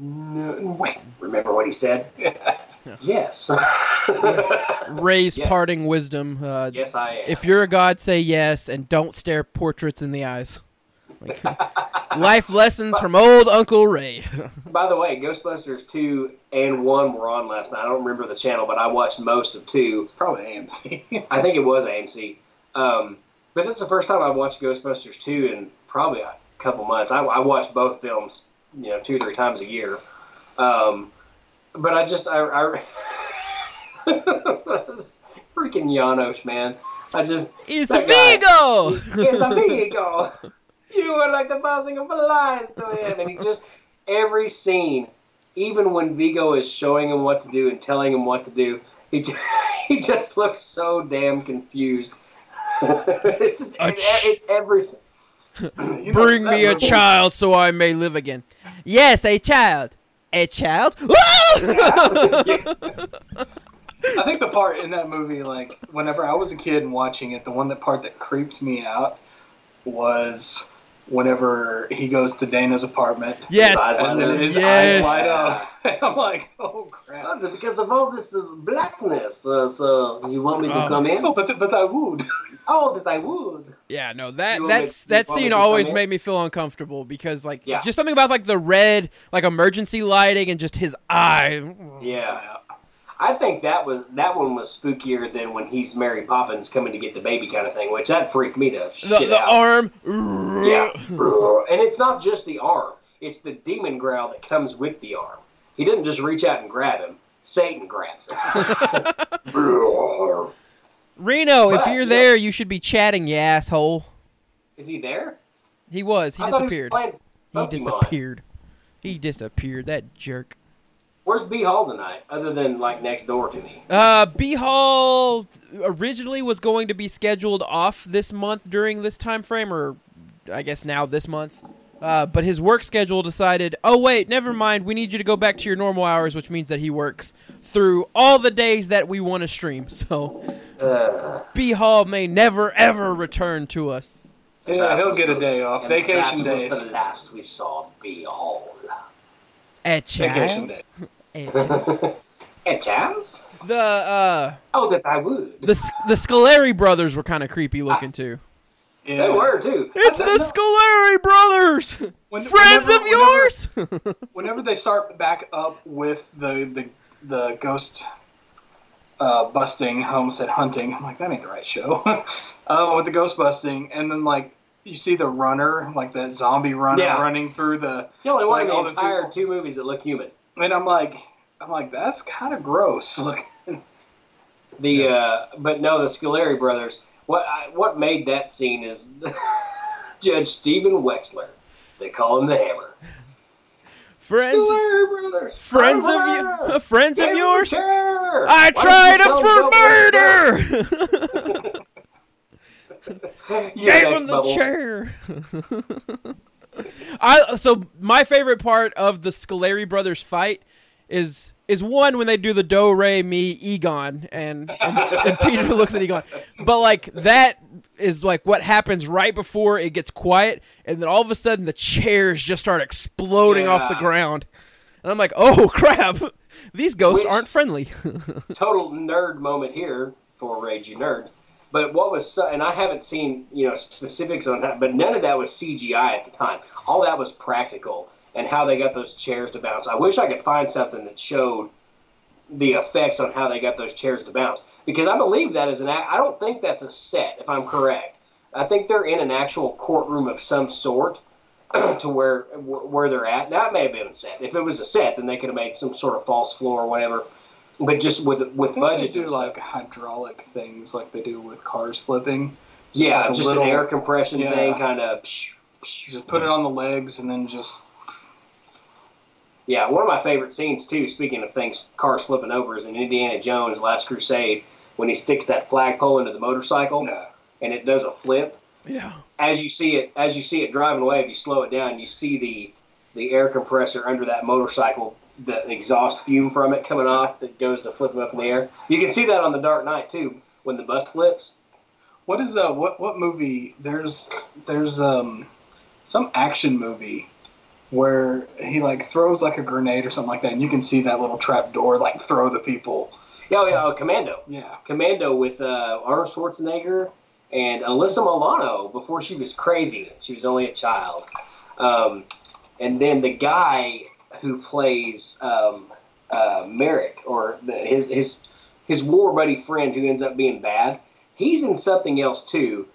No, wait, remember what he said? (laughs) yes. (laughs) Ray's Yes. parting wisdom. Uh, yes, I am. If you're a god, say yes, and don't stare portraits in the eyes. Like, life lessons from old Uncle Ray. By the way, Ghostbusters 2 and 1 were on last night. I don't remember the channel, but I watched most of 2. It's probably AMC. I think it was AMC. Um, but that's the first time I've watched Ghostbusters 2 in probably a couple months. I, I watch both films, you know, two or three times a year. Um, but I just, I, I (laughs) freaking Janosz, man. I just, It's a. Vigo! It's a Vigo. You were like the bouncing of the lions to him. And he just, every scene, even when Vigo is showing him what to do and telling him what to do, he just, (laughs) he just looks so damn confused. It's, it's every. (clears throat) You Bring me a child so I may live again. Yes, a child. A child? (laughs) I think the part in that movie, like whenever I was a kid and watching it, the one that part that creeped me out was whenever he goes to Dana's apartment. yes. And then his Yes. eyes light (laughs) up. I'm like, oh crap. Because of all this uh, blackness, uh, so you want me to Oh. come in? Oh, but but I would. (laughs) Oh, that I would. Yeah, no, that that's me- that scene always made me feel uncomfortable because like Yeah. just something about like the red like emergency lighting and just his eye. Yeah. I think that was that one was spookier than when he's Mary Poppins coming to get the baby kind of thing, which that freaked me to The, shit the out. arm. Yeah, and it's not just the arm; it's the demon growl that comes with the arm. He didn't just reach out and grab him; Satan grabs him. (laughs) Reno, if you're yeah. there, you should be chatting, you asshole. Is he there? He was. He I disappeared. was He disappeared. He disappeared. That jerk. Where's B Hall tonight? Other than like next door to me. Uh, B Hall originally was going to be scheduled off this month during this time frame, or I guess now this month. Uh, but his work schedule decided, oh wait, never mind. We need you to go back to your normal hours, which means that he works through all the days that we want to stream. (laughs) So Uh, B Hall may never ever return to us. Yeah, he'll get a day off. and Vacation that days. was the last we saw B Hall. At Vacation day. At child. Hey, Cham? The uh Oh, that I would. the the Scoleri brothers were kind of creepy looking too. Yeah. They were too. It's I- the Scoleri brothers, When- friends whenever- of yours. (laughs) Whenever they start back up with the the, the ghost uh, busting, homestead hunting, I'm like, that ain't the right show. (laughs) uh, with the ghost busting, and then like you see the runner, like that zombie runner Yeah. running through the, It's the only one Like in all the the entire people- two movies that look human. and I'm like, I'm like, that's kind of gross. (laughs) Look, The uh, but no, the Scoleri brothers. What I, what made that scene is (laughs) Judge Stephen Wexler. They call him the Hammer. (laughs) friends, friends of you, friends Give of yours. I Why tried him for tell him don't murder. Gave him the Bubbles. chair. I so my favorite part of the Scoleri brothers fight is is one when they do the do re mi Egon and, and and (laughs) Peter looks at Egon, but like that is like what happens right before it gets quiet, and then all of a sudden the chairs just start exploding off the ground, and I'm like, oh (laughs) crap, these ghosts Which- aren't friendly. (laughs) total nerd moment here for Rage You Nerds. But what was so, and I haven't seen you know specifics on that, but none of that was CGI at the time. All that was practical, and how they got those chairs to bounce. I wish I could find something that showed the effects on how they got those chairs to bounce, because I believe that is an. I don't think that's a set, if I'm correct. I think they're in an actual courtroom of some sort. (clears throat) to where where they're at. Now it may have been a set. If it was a set, then they could have made some sort of false floor or whatever. But just with with I they do like hydraulic things, like they do with cars flipping. Yeah, like just little- an air compression yeah. thing, kind of. You just put it on the legs and then just Yeah, one of my favorite scenes too. Speaking of things, cars flipping over, is in Indiana Jones' Last Crusade when he sticks that flagpole into the motorcycle no. and it does a flip. yeah. As you see it, as you see it driving away, if you slow it down, you see the the air compressor under that motorcycle, the exhaust fume from it coming off that goes to flip him up in the air. You can see that on the Dark Knight too when the bus flips. What is uh what what movie? There's there's um some action movie where he like throws like a grenade or something like that, and you can see that little trap door like throw the people. Yeah, oh, yeah, oh, Commando. Yeah. Commando with uh, Arnold Schwarzenegger and Alyssa Milano before she was crazy. She was only a child. Um, and then the guy who plays um, uh, Merrick, or the, his his his war buddy friend who ends up being bad, he's in something else too.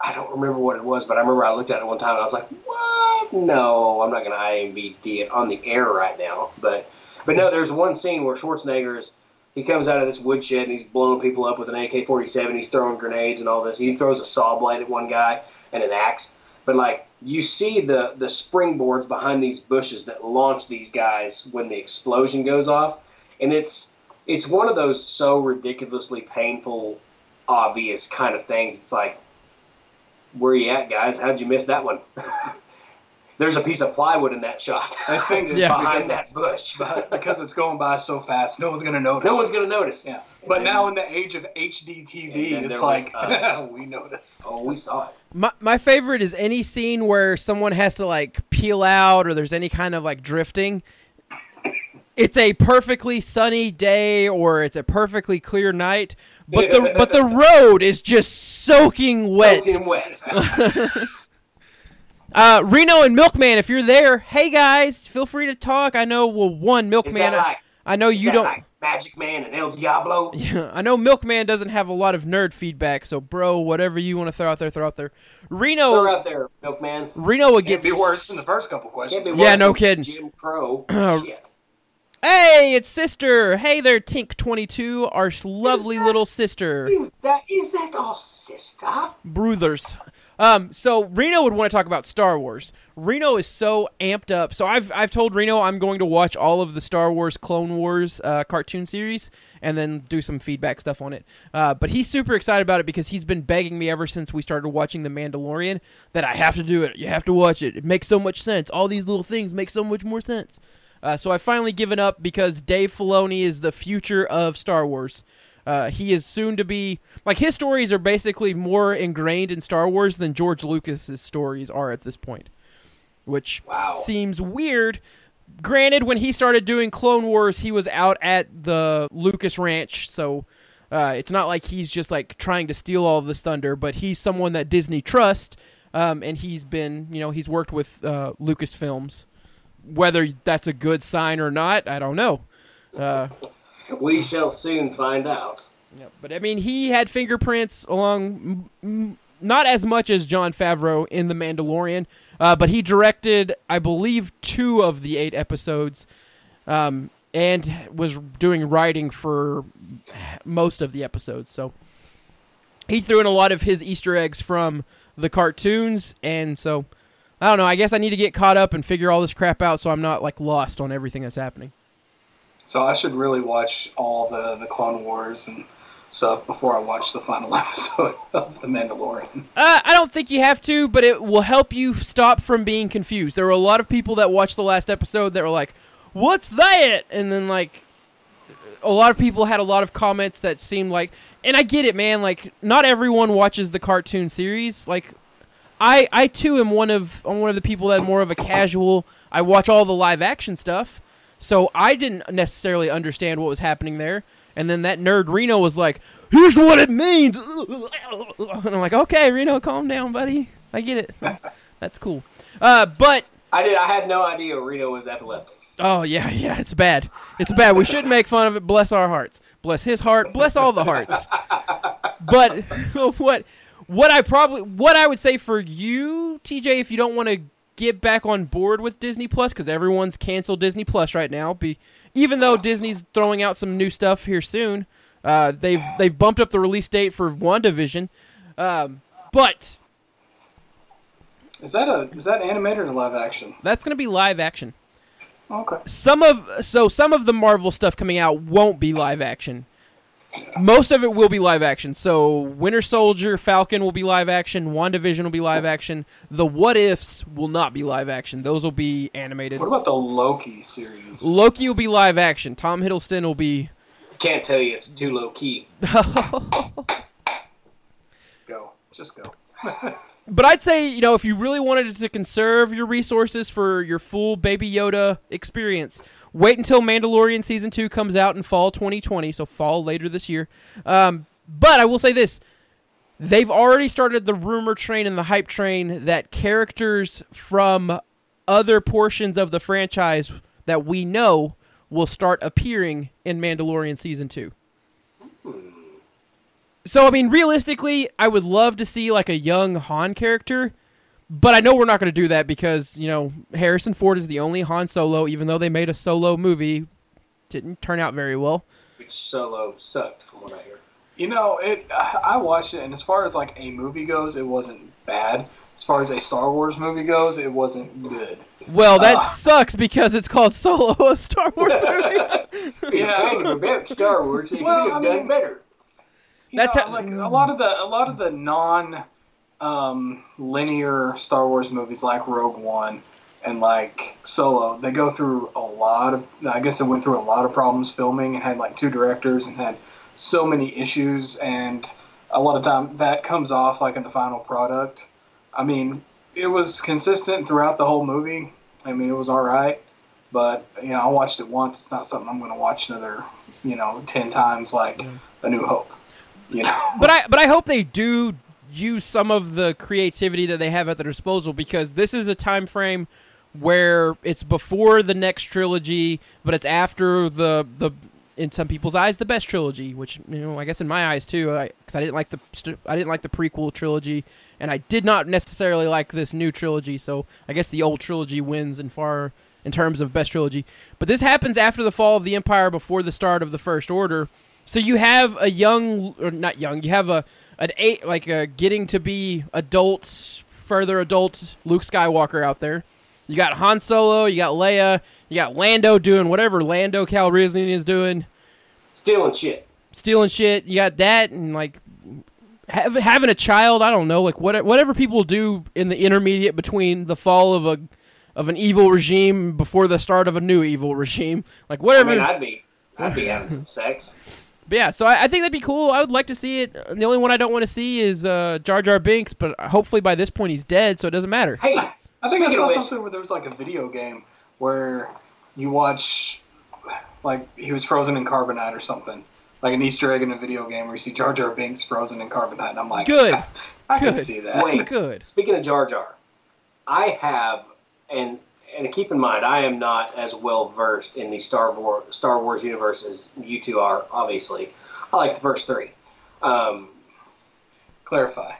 I don't remember what it was, but I remember I looked at it one time and I was like, "What? No, I'm not going to IMDb it on the air right now." But but no, there's one scene where Schwarzenegger is he comes out of this woodshed and he's blowing people up with an AK-47. He's throwing grenades and all this. He throws a saw blade at one guy and an axe. But like you see the the springboards behind these bushes that launch these guys when the explosion goes off, and it's it's one of those so ridiculously painful, obvious kind of things. It's like, where you at, guys? How'd you miss that one? (laughs) There's a piece of plywood in that shot. I think it's Yeah. behind because, that bush. (laughs) but because it's going by so fast, no one's gonna notice. No one's gonna notice. Yeah. But now in the age of HD TV, it's like (laughs) we noticed. Oh, we saw it. My my favorite is any scene where someone has to like peel out or there's any kind of like drifting. It's a perfectly sunny day or it's a perfectly clear night, but the but the (laughs) road is just soaking wet. Soaking wet. Uh, Reno and Milkman, if you're there, hey guys, feel free to talk. I know, well, one Milkman. like I know you don't. like Magic Man and El Diablo. Yeah, (laughs) I know Milkman doesn't have a lot of nerd feedback, so bro, whatever you want to throw out there, throw out there. Reno, Throw out there, Milkman. Reno would Can't get be worse than the first couple questions. Yeah, no kidding. Jim Crow. (clears throat) Uh, Hey, it's sister. Hey there, Tink22, our lovely little sister. That is that our sister? Brothers. Um, so Reno would want to talk about Star Wars. Reno is so amped up. So I've I've told Reno I'm going to watch all of the Star Wars Clone Wars uh, cartoon series and then do some feedback stuff on it. Uh, but he's super excited about it because he's been begging me ever since we started watching The Mandalorian that I have to do it. You have to watch it. It makes so much sense. All these little things make so much more sense. Uh, so I finally given up because Dave Filoni is the future of Star Wars. Uh, he is soon to be like his stories are basically more ingrained in Star Wars than George Lucas's stories are at this point, which Wow. seems weird. Granted, when he started doing Clone Wars, he was out at the Lucas Ranch, so uh, it's not like he's just like trying to steal all of this thunder. But he's someone that Disney trusts, um, and he's been, you know, he's worked with uh, Lucasfilms. Whether that's a good sign or not, I don't know. Uh, (laughs) We shall soon find out. yeah, but I mean, he had fingerprints along, m- not as much as Jon Favreau in The Mandalorian, uh, but he directed, I believe, two of the eight episodes, um, and was doing writing for most of the episodes. So he threw in a lot of his Easter eggs from the cartoons, and so I don't know. I guess I need to get caught up and figure all this crap out, so I'm not like lost on everything that's happening. So I should really watch all the the Clone Wars and stuff before I watch the final (laughs) episode of The Mandalorian. Uh, I don't think you have to, but it will help you stop from being confused. There were a lot of people that watched the last episode that were like, "What's that?" And then like, a lot of people had a lot of comments that seemed like, and I get it, man. Like, not everyone watches the cartoon series. Like, I I too am one of I'm one of the people that more of a casual. I watch all the live action stuff, so I didn't necessarily understand what was happening there. And then that nerd Reno was like, "Here's what it means," (laughs) and I'm like, "Okay, Reno, calm down, buddy. I get it. (laughs) That's cool." Uh, but I did. I had no idea Reno was epileptic. Oh yeah, (laughs) yeah, it's bad. It's bad. We shouldn't make fun of it. Bless our hearts. Bless his heart. Bless all the hearts. But what what I probably what I would say for you, TJ, if you don't want to get back on board with Disney Plus because everyone's canceled Disney Plus right now, be even though Disney's throwing out some new stuff here soon. Uh, they've they've bumped up the release date for WandaVision. Um, but Is that a is that animated or live action? that's going to be live action. Okay. some of so some of the Marvel stuff coming out won't be live action. Most of it will be live action. So Winter Soldier, Falcon will be live action. WandaVision will be live action. The What Ifs will not be live action. Those will be animated. What about the Loki series? Loki will be live action. Tom Hiddleston will be. Can't tell you it's too low key. (laughs) Go. Just go. (laughs) But I'd say, you know, if you really wanted to conserve your resources for your full Baby Yoda experience, wait until Mandalorian Season 2 comes out in fall 2020, so fall later this year. Um, but I will say this they've already started the rumor train and the hype train that characters from other portions of the franchise that we know will start appearing in Mandalorian Season 2. So I mean, realistically, I would love to see like a young Han character, but I know we're not going to do that because you know Harrison Ford is the only Han Solo. Even though they made a Solo movie, didn't turn out very well. Which Solo sucked, from what I hear. You know, it. I watched it, and as far as like a movie goes, it wasn't bad. As far as a Star Wars movie goes, it wasn't good. Well, that Ah. sucks because it's called Solo, a Star Wars (laughs) movie. Yeah, hey, about Star Wars, you Well, could have I done mean- better. You That's know, how- like a lot of the a lot of the non um, linear Star Wars movies like Rogue One and like Solo, they go through a lot of. I guess they went through a lot of problems filming and had like two directors and had so many issues and a lot of time that comes off like in the final product. I mean, it was consistent throughout the whole movie. I mean, it was all right, but you know, I watched it once. It's not something I'm going to watch another, you know, ten times like A New Hope. You know. but I but I hope they do use some of the creativity that they have at their disposal because this is a time frame where it's before the next trilogy, but it's after the the in some people's eyes the best trilogy, which you know I guess in my eyes too, because I, I, didn't like the I didn't like the prequel trilogy, and I did not necessarily like this new trilogy. So I guess the old trilogy wins in far in terms of best trilogy. But this happens after the fall of the Empire, before the start of the First Order. So you have a young, or not young, you have a an eight like a getting to be adults, further adult Luke Skywalker out there. You got Han Solo, you got Leia, you got Lando doing whatever Lando Calrissian is doing, stealing shit, stealing shit. You got that, and like have, having a child. I don't know, like what, whatever people do in the intermediate between the fall of a of an evil regime before the start of a new evil (laughs) regime. Like whatever. I mean, I'd be I'd be having some sex. But yeah, so I, I, think that'd be cool. I would like to see it. The only one I don't want to see is uh, Jar Jar Binks, but hopefully by this point he's dead, so it doesn't matter. Hey, I think I saw something where there was like a video game where you watch, like he was frozen in carbonite or something, like an Easter egg in a video game where you see Jar Jar Binks frozen in carbonite, and I'm like, good, (laughs) I, I good. can see that. Wait, good. Speaking of Jar Jar, I have and and keep in mind I am not as well versed in the Star Wars Star Wars universe as you two are. Obviously, I like the first three. Um, Clarify.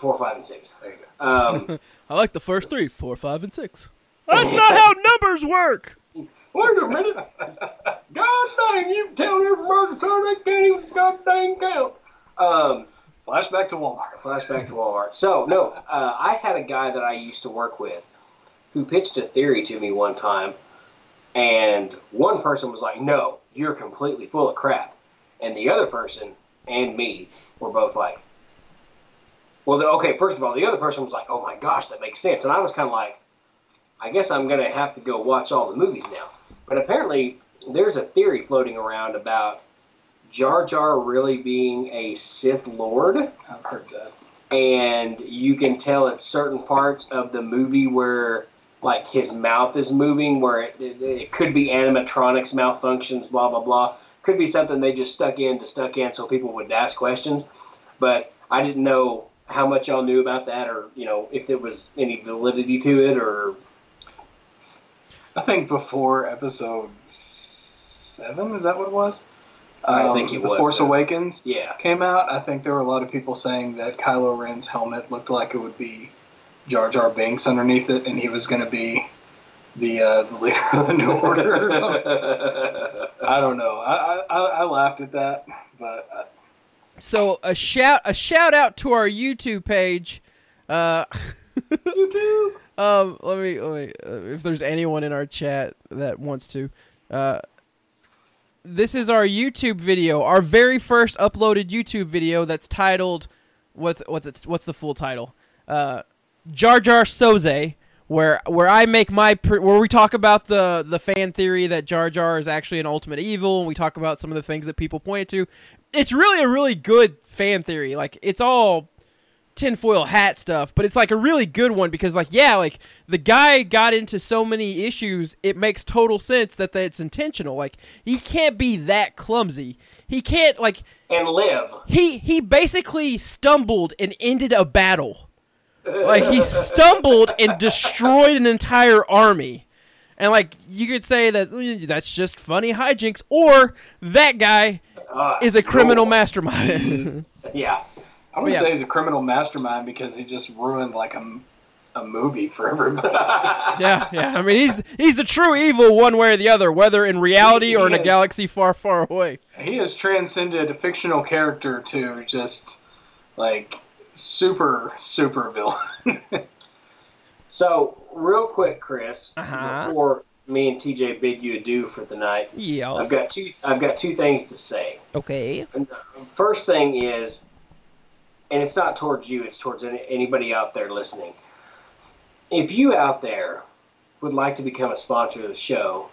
Four, five, and six. There you go. Um, (laughs) I like the first three, four, five, and six. That's not how numbers work. Wait a minute. (laughs) God dang, you tell your murder they can't even god dang count. Um, flashback to Walmart. Flashback to Walmart. So, no, uh, I had a guy that I used to work with who pitched a theory to me one time, and one person was like, no, you're completely full of crap. And the other person and me were both like, well, the, okay, first of all, the other person was like, oh my gosh, that makes sense. And I was kind of like, I guess I'm going to have to go watch all the movies now. But apparently, there's a theory floating around about Jar Jar really being a Sith Lord. I've heard that. And you can tell at certain parts of the movie where, like, his mouth is moving, where it, it, it could be animatronics malfunctions, blah, blah, blah. Could be something they just stuck in to stuck in so people would ask questions. But I didn't know how much y'all knew about that, or you know, if there was any validity to it, or I think before episode seven, is that what it was? I um, think it the was. Force Awakens. Yeah. Came out. I think there were a lot of people saying that Kylo Ren's helmet looked like it would be Jar Jar Binks underneath it, and he was going to be the uh, the leader of the New Order or something. (laughs) I don't know. I, I I laughed at that, but. Uh, so a shout a shout out to our YouTube page. Uh, (laughs) YouTube. um, let me let me uh, if there's anyone in our chat that wants to. Uh, this is our YouTube video, our very first uploaded YouTube video that's titled what's what's it, what's the full title? Uh, Jar Jar Soze, where where I make my pre- where we talk about the the fan theory that Jar Jar is actually an ultimate evil, and we talk about some of the things that people pointed to. It's really a really good fan theory. Like it's all tinfoil hat stuff, but it's like a really good one because like yeah, like the guy got into so many issues, it makes total sense that it's intentional. Like he can't be that clumsy. He can't like and live. He he basically stumbled and ended a battle. Like he stumbled and destroyed an entire army. And like you could say that that's just funny hijinks or that guy uh, is a criminal mastermind. (laughs) yeah. I would yeah. say he's a criminal mastermind because he just ruined like a, a movie for everybody. (laughs) yeah, yeah. I mean, he's he's the true evil one way or the other, whether in reality he, or in a galaxy far, far away. He has transcended a fictional character to just like super, super villain. (laughs) so, real quick, Chris, uh-huh. before me and TJ bid you adieu for the night, yes. I've got two. I've got two things to say. Okay. First thing is and it's not towards you, it's towards anybody out there listening. If you out there would like to become a sponsor of the show,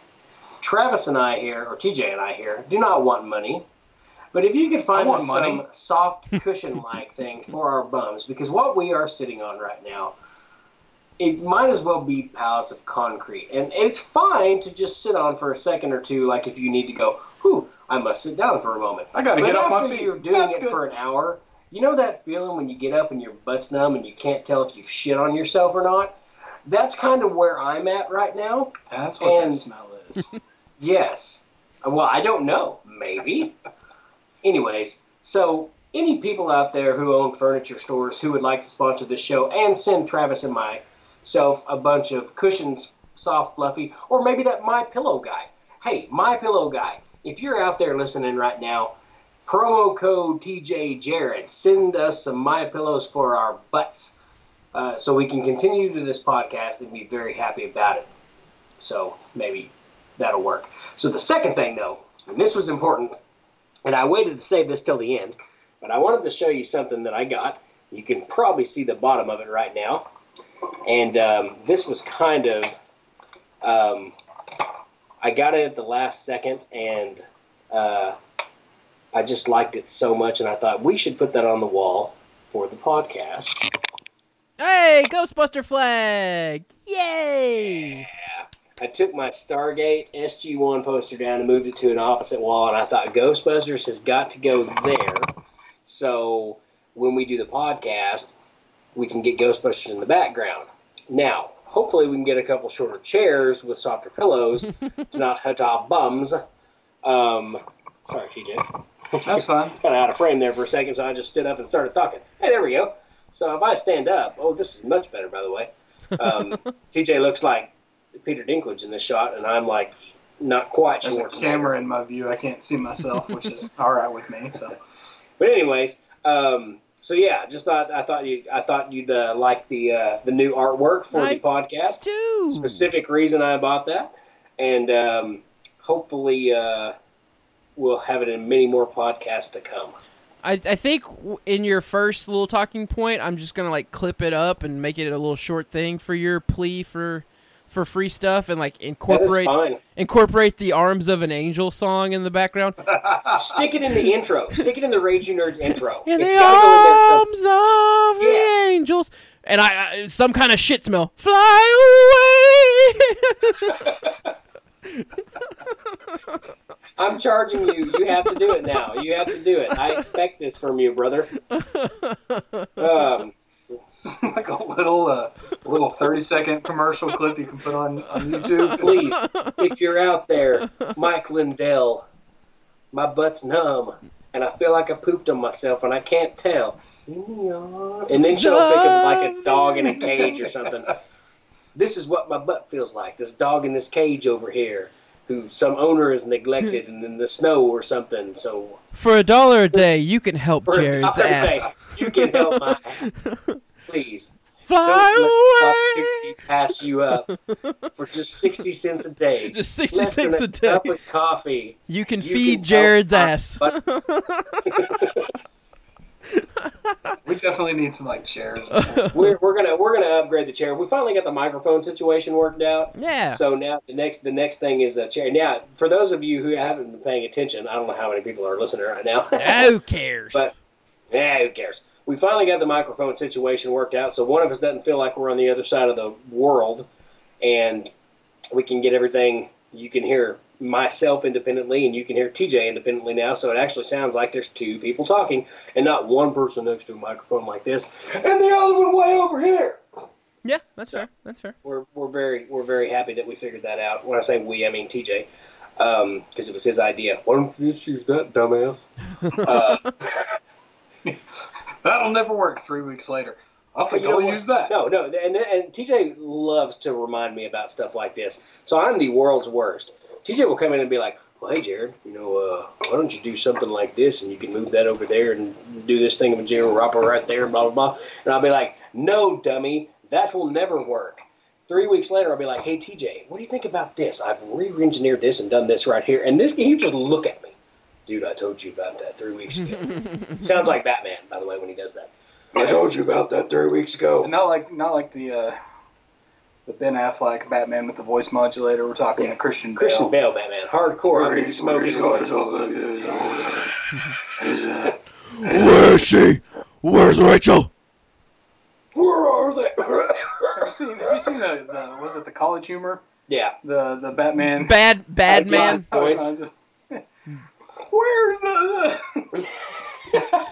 Travis and I here, or TJ and I here, do not want money. But if you could find us some soft cushion like thing for our bums, because what we are sitting on right now, it might as well be pallets of concrete. And it's fine to just sit on for a second or two, like if you need to go, whew, I must sit down for a moment. I got to get off my feet. you're doing That's it good. for an hour, you know that feeling when you get up and your butt's numb and you can't tell if you've shit on yourself or not? that's kind of where I'm at right now. That's what And- that smell is. (laughs) Yes. Well, I don't know. Maybe. Anyways, so any people out there who own furniture stores who would like to sponsor this show and send Travis and myself a bunch of cushions, soft, fluffy, or maybe that My Pillow guy. Hey, My Pillow guy, if you're out there listening right now, promo code TJ Jared, send us some My Pillows for our butts, uh, so we can continue to do this podcast and be very happy about it. So maybe that'll work. So the second thing, though, and this was important, and I waited to save this till the end, but I wanted to show you something that I got. You can probably see the bottom of it right now, and um, this was kind of, um, I got it at the last second, and uh, I just liked it so much, and I thought we should put that on the wall for the podcast. Hey, Ghostbuster flag! Yay! I took my Stargate SG1 poster down and moved it to an opposite wall, and I thought Ghostbusters has got to go there. So when we do the podcast, we can get Ghostbusters in the background. Now, hopefully, we can get a couple shorter chairs with softer pillows (laughs) to not hurt our bums. Um, sorry, TJ. That's fine. (laughs) Kind of out of frame there for a second, so I just stood up and started talking. Hey, there we go. So if I stand up, oh, this is much better, by the way. Um, (laughs) TJ looks like Peter Dinklage in this shot, and I'm like not quite There's sure. a camera in my view. I can't see myself, which is (laughs) all right with me. So But anyways, um, so yeah, just thought I thought you I thought you'd uh, like the uh, the new artwork for I the podcast. Two. Specific reason I bought that, and um, hopefully uh, we'll have it in many more podcasts to come. I, I think in your first little talking point, I'm just gonna like clip it up and make it a little short thing for your plea for for free stuff and like incorporate incorporate the arms of an angel song in the background. (laughs) Stick it in the intro. Stick it in the Rage You Nerds intro. (laughs) In It's the gotta in. So arms of Yes. the angels, and I, I some kind of shit smell. (laughs) Fly away. I'm charging you. You have to do it now. You have to do it. I expect this from you, brother. Um, (laughs) like a little uh, little 30 second commercial clip you can put on on YouTube. (laughs) please, if you're out there, Mike Lindell, my butt's numb, and I feel like I pooped on myself, and I can't tell. And then she'll think of like a dog in a cage or something. This is what my butt feels like. This dog in this cage over here, who some owner has neglected and in the snow or something. So For a dollar a day, you can help Jared's ass. day, you can help my (laughs) ass, please. Fly Don't away. pass you up for just sixty cents a day. (laughs) Just sixty Less than cents a day. cup of coffee. You can You feed can Jared's ass. butt. (laughs) (laughs) We definitely need some like chairs. we're, we're gonna we're gonna upgrade the chair. We finally got the microphone situation worked out. yeah. So now the next the next thing is a chair. Now, for those of you who haven't been paying attention, I don't know how many people are listening right now. Who cares? But yeah, who cares? We finally got the microphone situation worked out, so one of us doesn't feel like we're on the other side of the world, and we can get everything. You can hear myself independently, and you can hear TJ independently now. So it actually sounds like there's two people talking, and not one person next to a microphone like this, and the other one way over here. yeah, that's fair. That's fair. We're we're very we're very happy that we figured that out. When I say we, I mean TJ, because it was his idea. Why don't you just use that, dumbass? (laughs) uh, That'll never work. Three weeks later, I think I'll use that. No, no, and, and TJ loves to remind me about stuff like this. So I'm the world's worst. TJ will come in and be like, "Well, hey, Jared, you know, uh, why don't you do something like this, and you can move that over there and do this thing with Jim Roper right there, blah blah blah." And I'll be like, "No, dummy, that will never work." Three weeks later, I'll be like, "Hey, TJ, what do you think about this? I've re-engineered this and done this right here." And this, he just look at me, dude. I told you about that three weeks ago. (laughs) Sounds like Batman, by the way, when he does that. I told you about that three weeks ago. And not like not like the uh, the Ben Affleck Batman with the voice modulator. We're talking Yeah. the Christian Bale. Christian Bale Batman, hardcore. I've been smoking. (laughs) Where's she? Where's Rachel? Where are they? Have you seen? Have you seen the, the was it the College Humor? yeah. The the Batman. Bad, bad man. (laughs) Voice. Where's the? (laughs)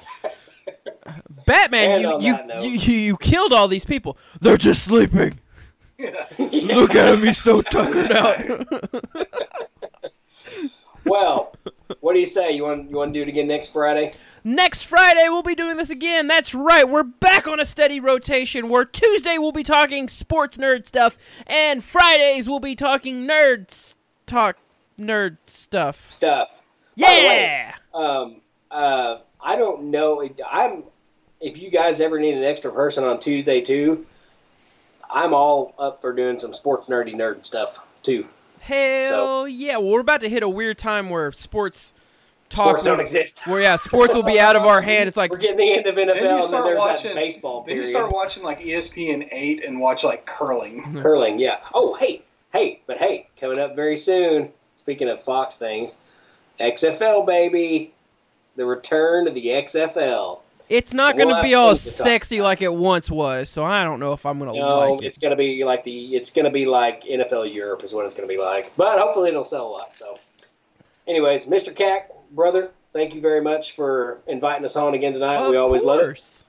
Batman, you you, you you you killed all these people. They're just sleeping. (laughs) Look at him, he's so tuckered out. (laughs) well, what do you say? You want you want to do it again next Friday? Next Friday, we'll be doing this again. That's right, we're back on a steady rotation where Tuesday we'll be talking sports nerd stuff, and Fridays we'll be talking nerds talk nerd stuff. Stuff. Yeah! Um, uh, I don't know. I'm. If you guys ever need an extra person on Tuesday too, I'm all up for doing some sports nerdy nerd stuff too. Hell yeah! Well, we're about to hit a weird time where sports talk Sports don't exist. (laughs) Where yeah, sports will be out of our hand. It's like We're getting the end of NFL, Then you and then start there's watching that baseball Then you start watching like ESPN eight and watch like curling. Curling, yeah. Oh, hey, hey, but hey, coming up very soon. Speaking of Fox things, XFL baby, the return of the XFL. it's not going to be all to sexy like it once was. So I don't know if I'm going to No, like it's gonna be like the it's gonna be like NFL Europe is what it's gonna be like. But hopefully it'll sell a lot. So, anyways, Mr. Cack, brother, thank you very much for inviting us on again tonight. we Of always love it. course.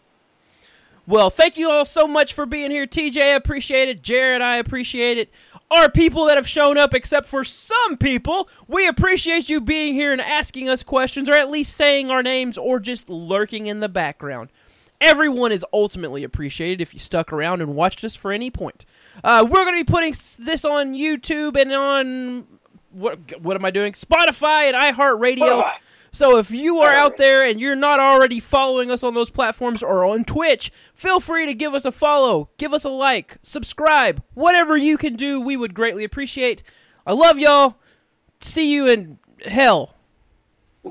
Well, thank you all so much for being here. TJ, I appreciate it. Jared, I appreciate it. Our people that have shown up, except for some people, we appreciate you being here and asking us questions, or at least saying our names, or just lurking in the background. Everyone is ultimately appreciated if you stuck around and watched us for any point. Uh, we're going to be putting this on YouTube and on what? What am I doing? Spotify and iHeartRadio. Spotify. So if you are out there and you're not already following us on those platforms or on Twitch, feel free to give us a follow, give us a like, subscribe, whatever you can do, we would greatly appreciate. I love y'all. See you in hell. (laughs)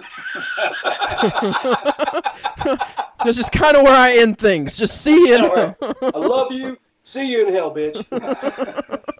That's just kind of where I end things. Just see you in hell. I love you. See you in hell, bitch. (laughs)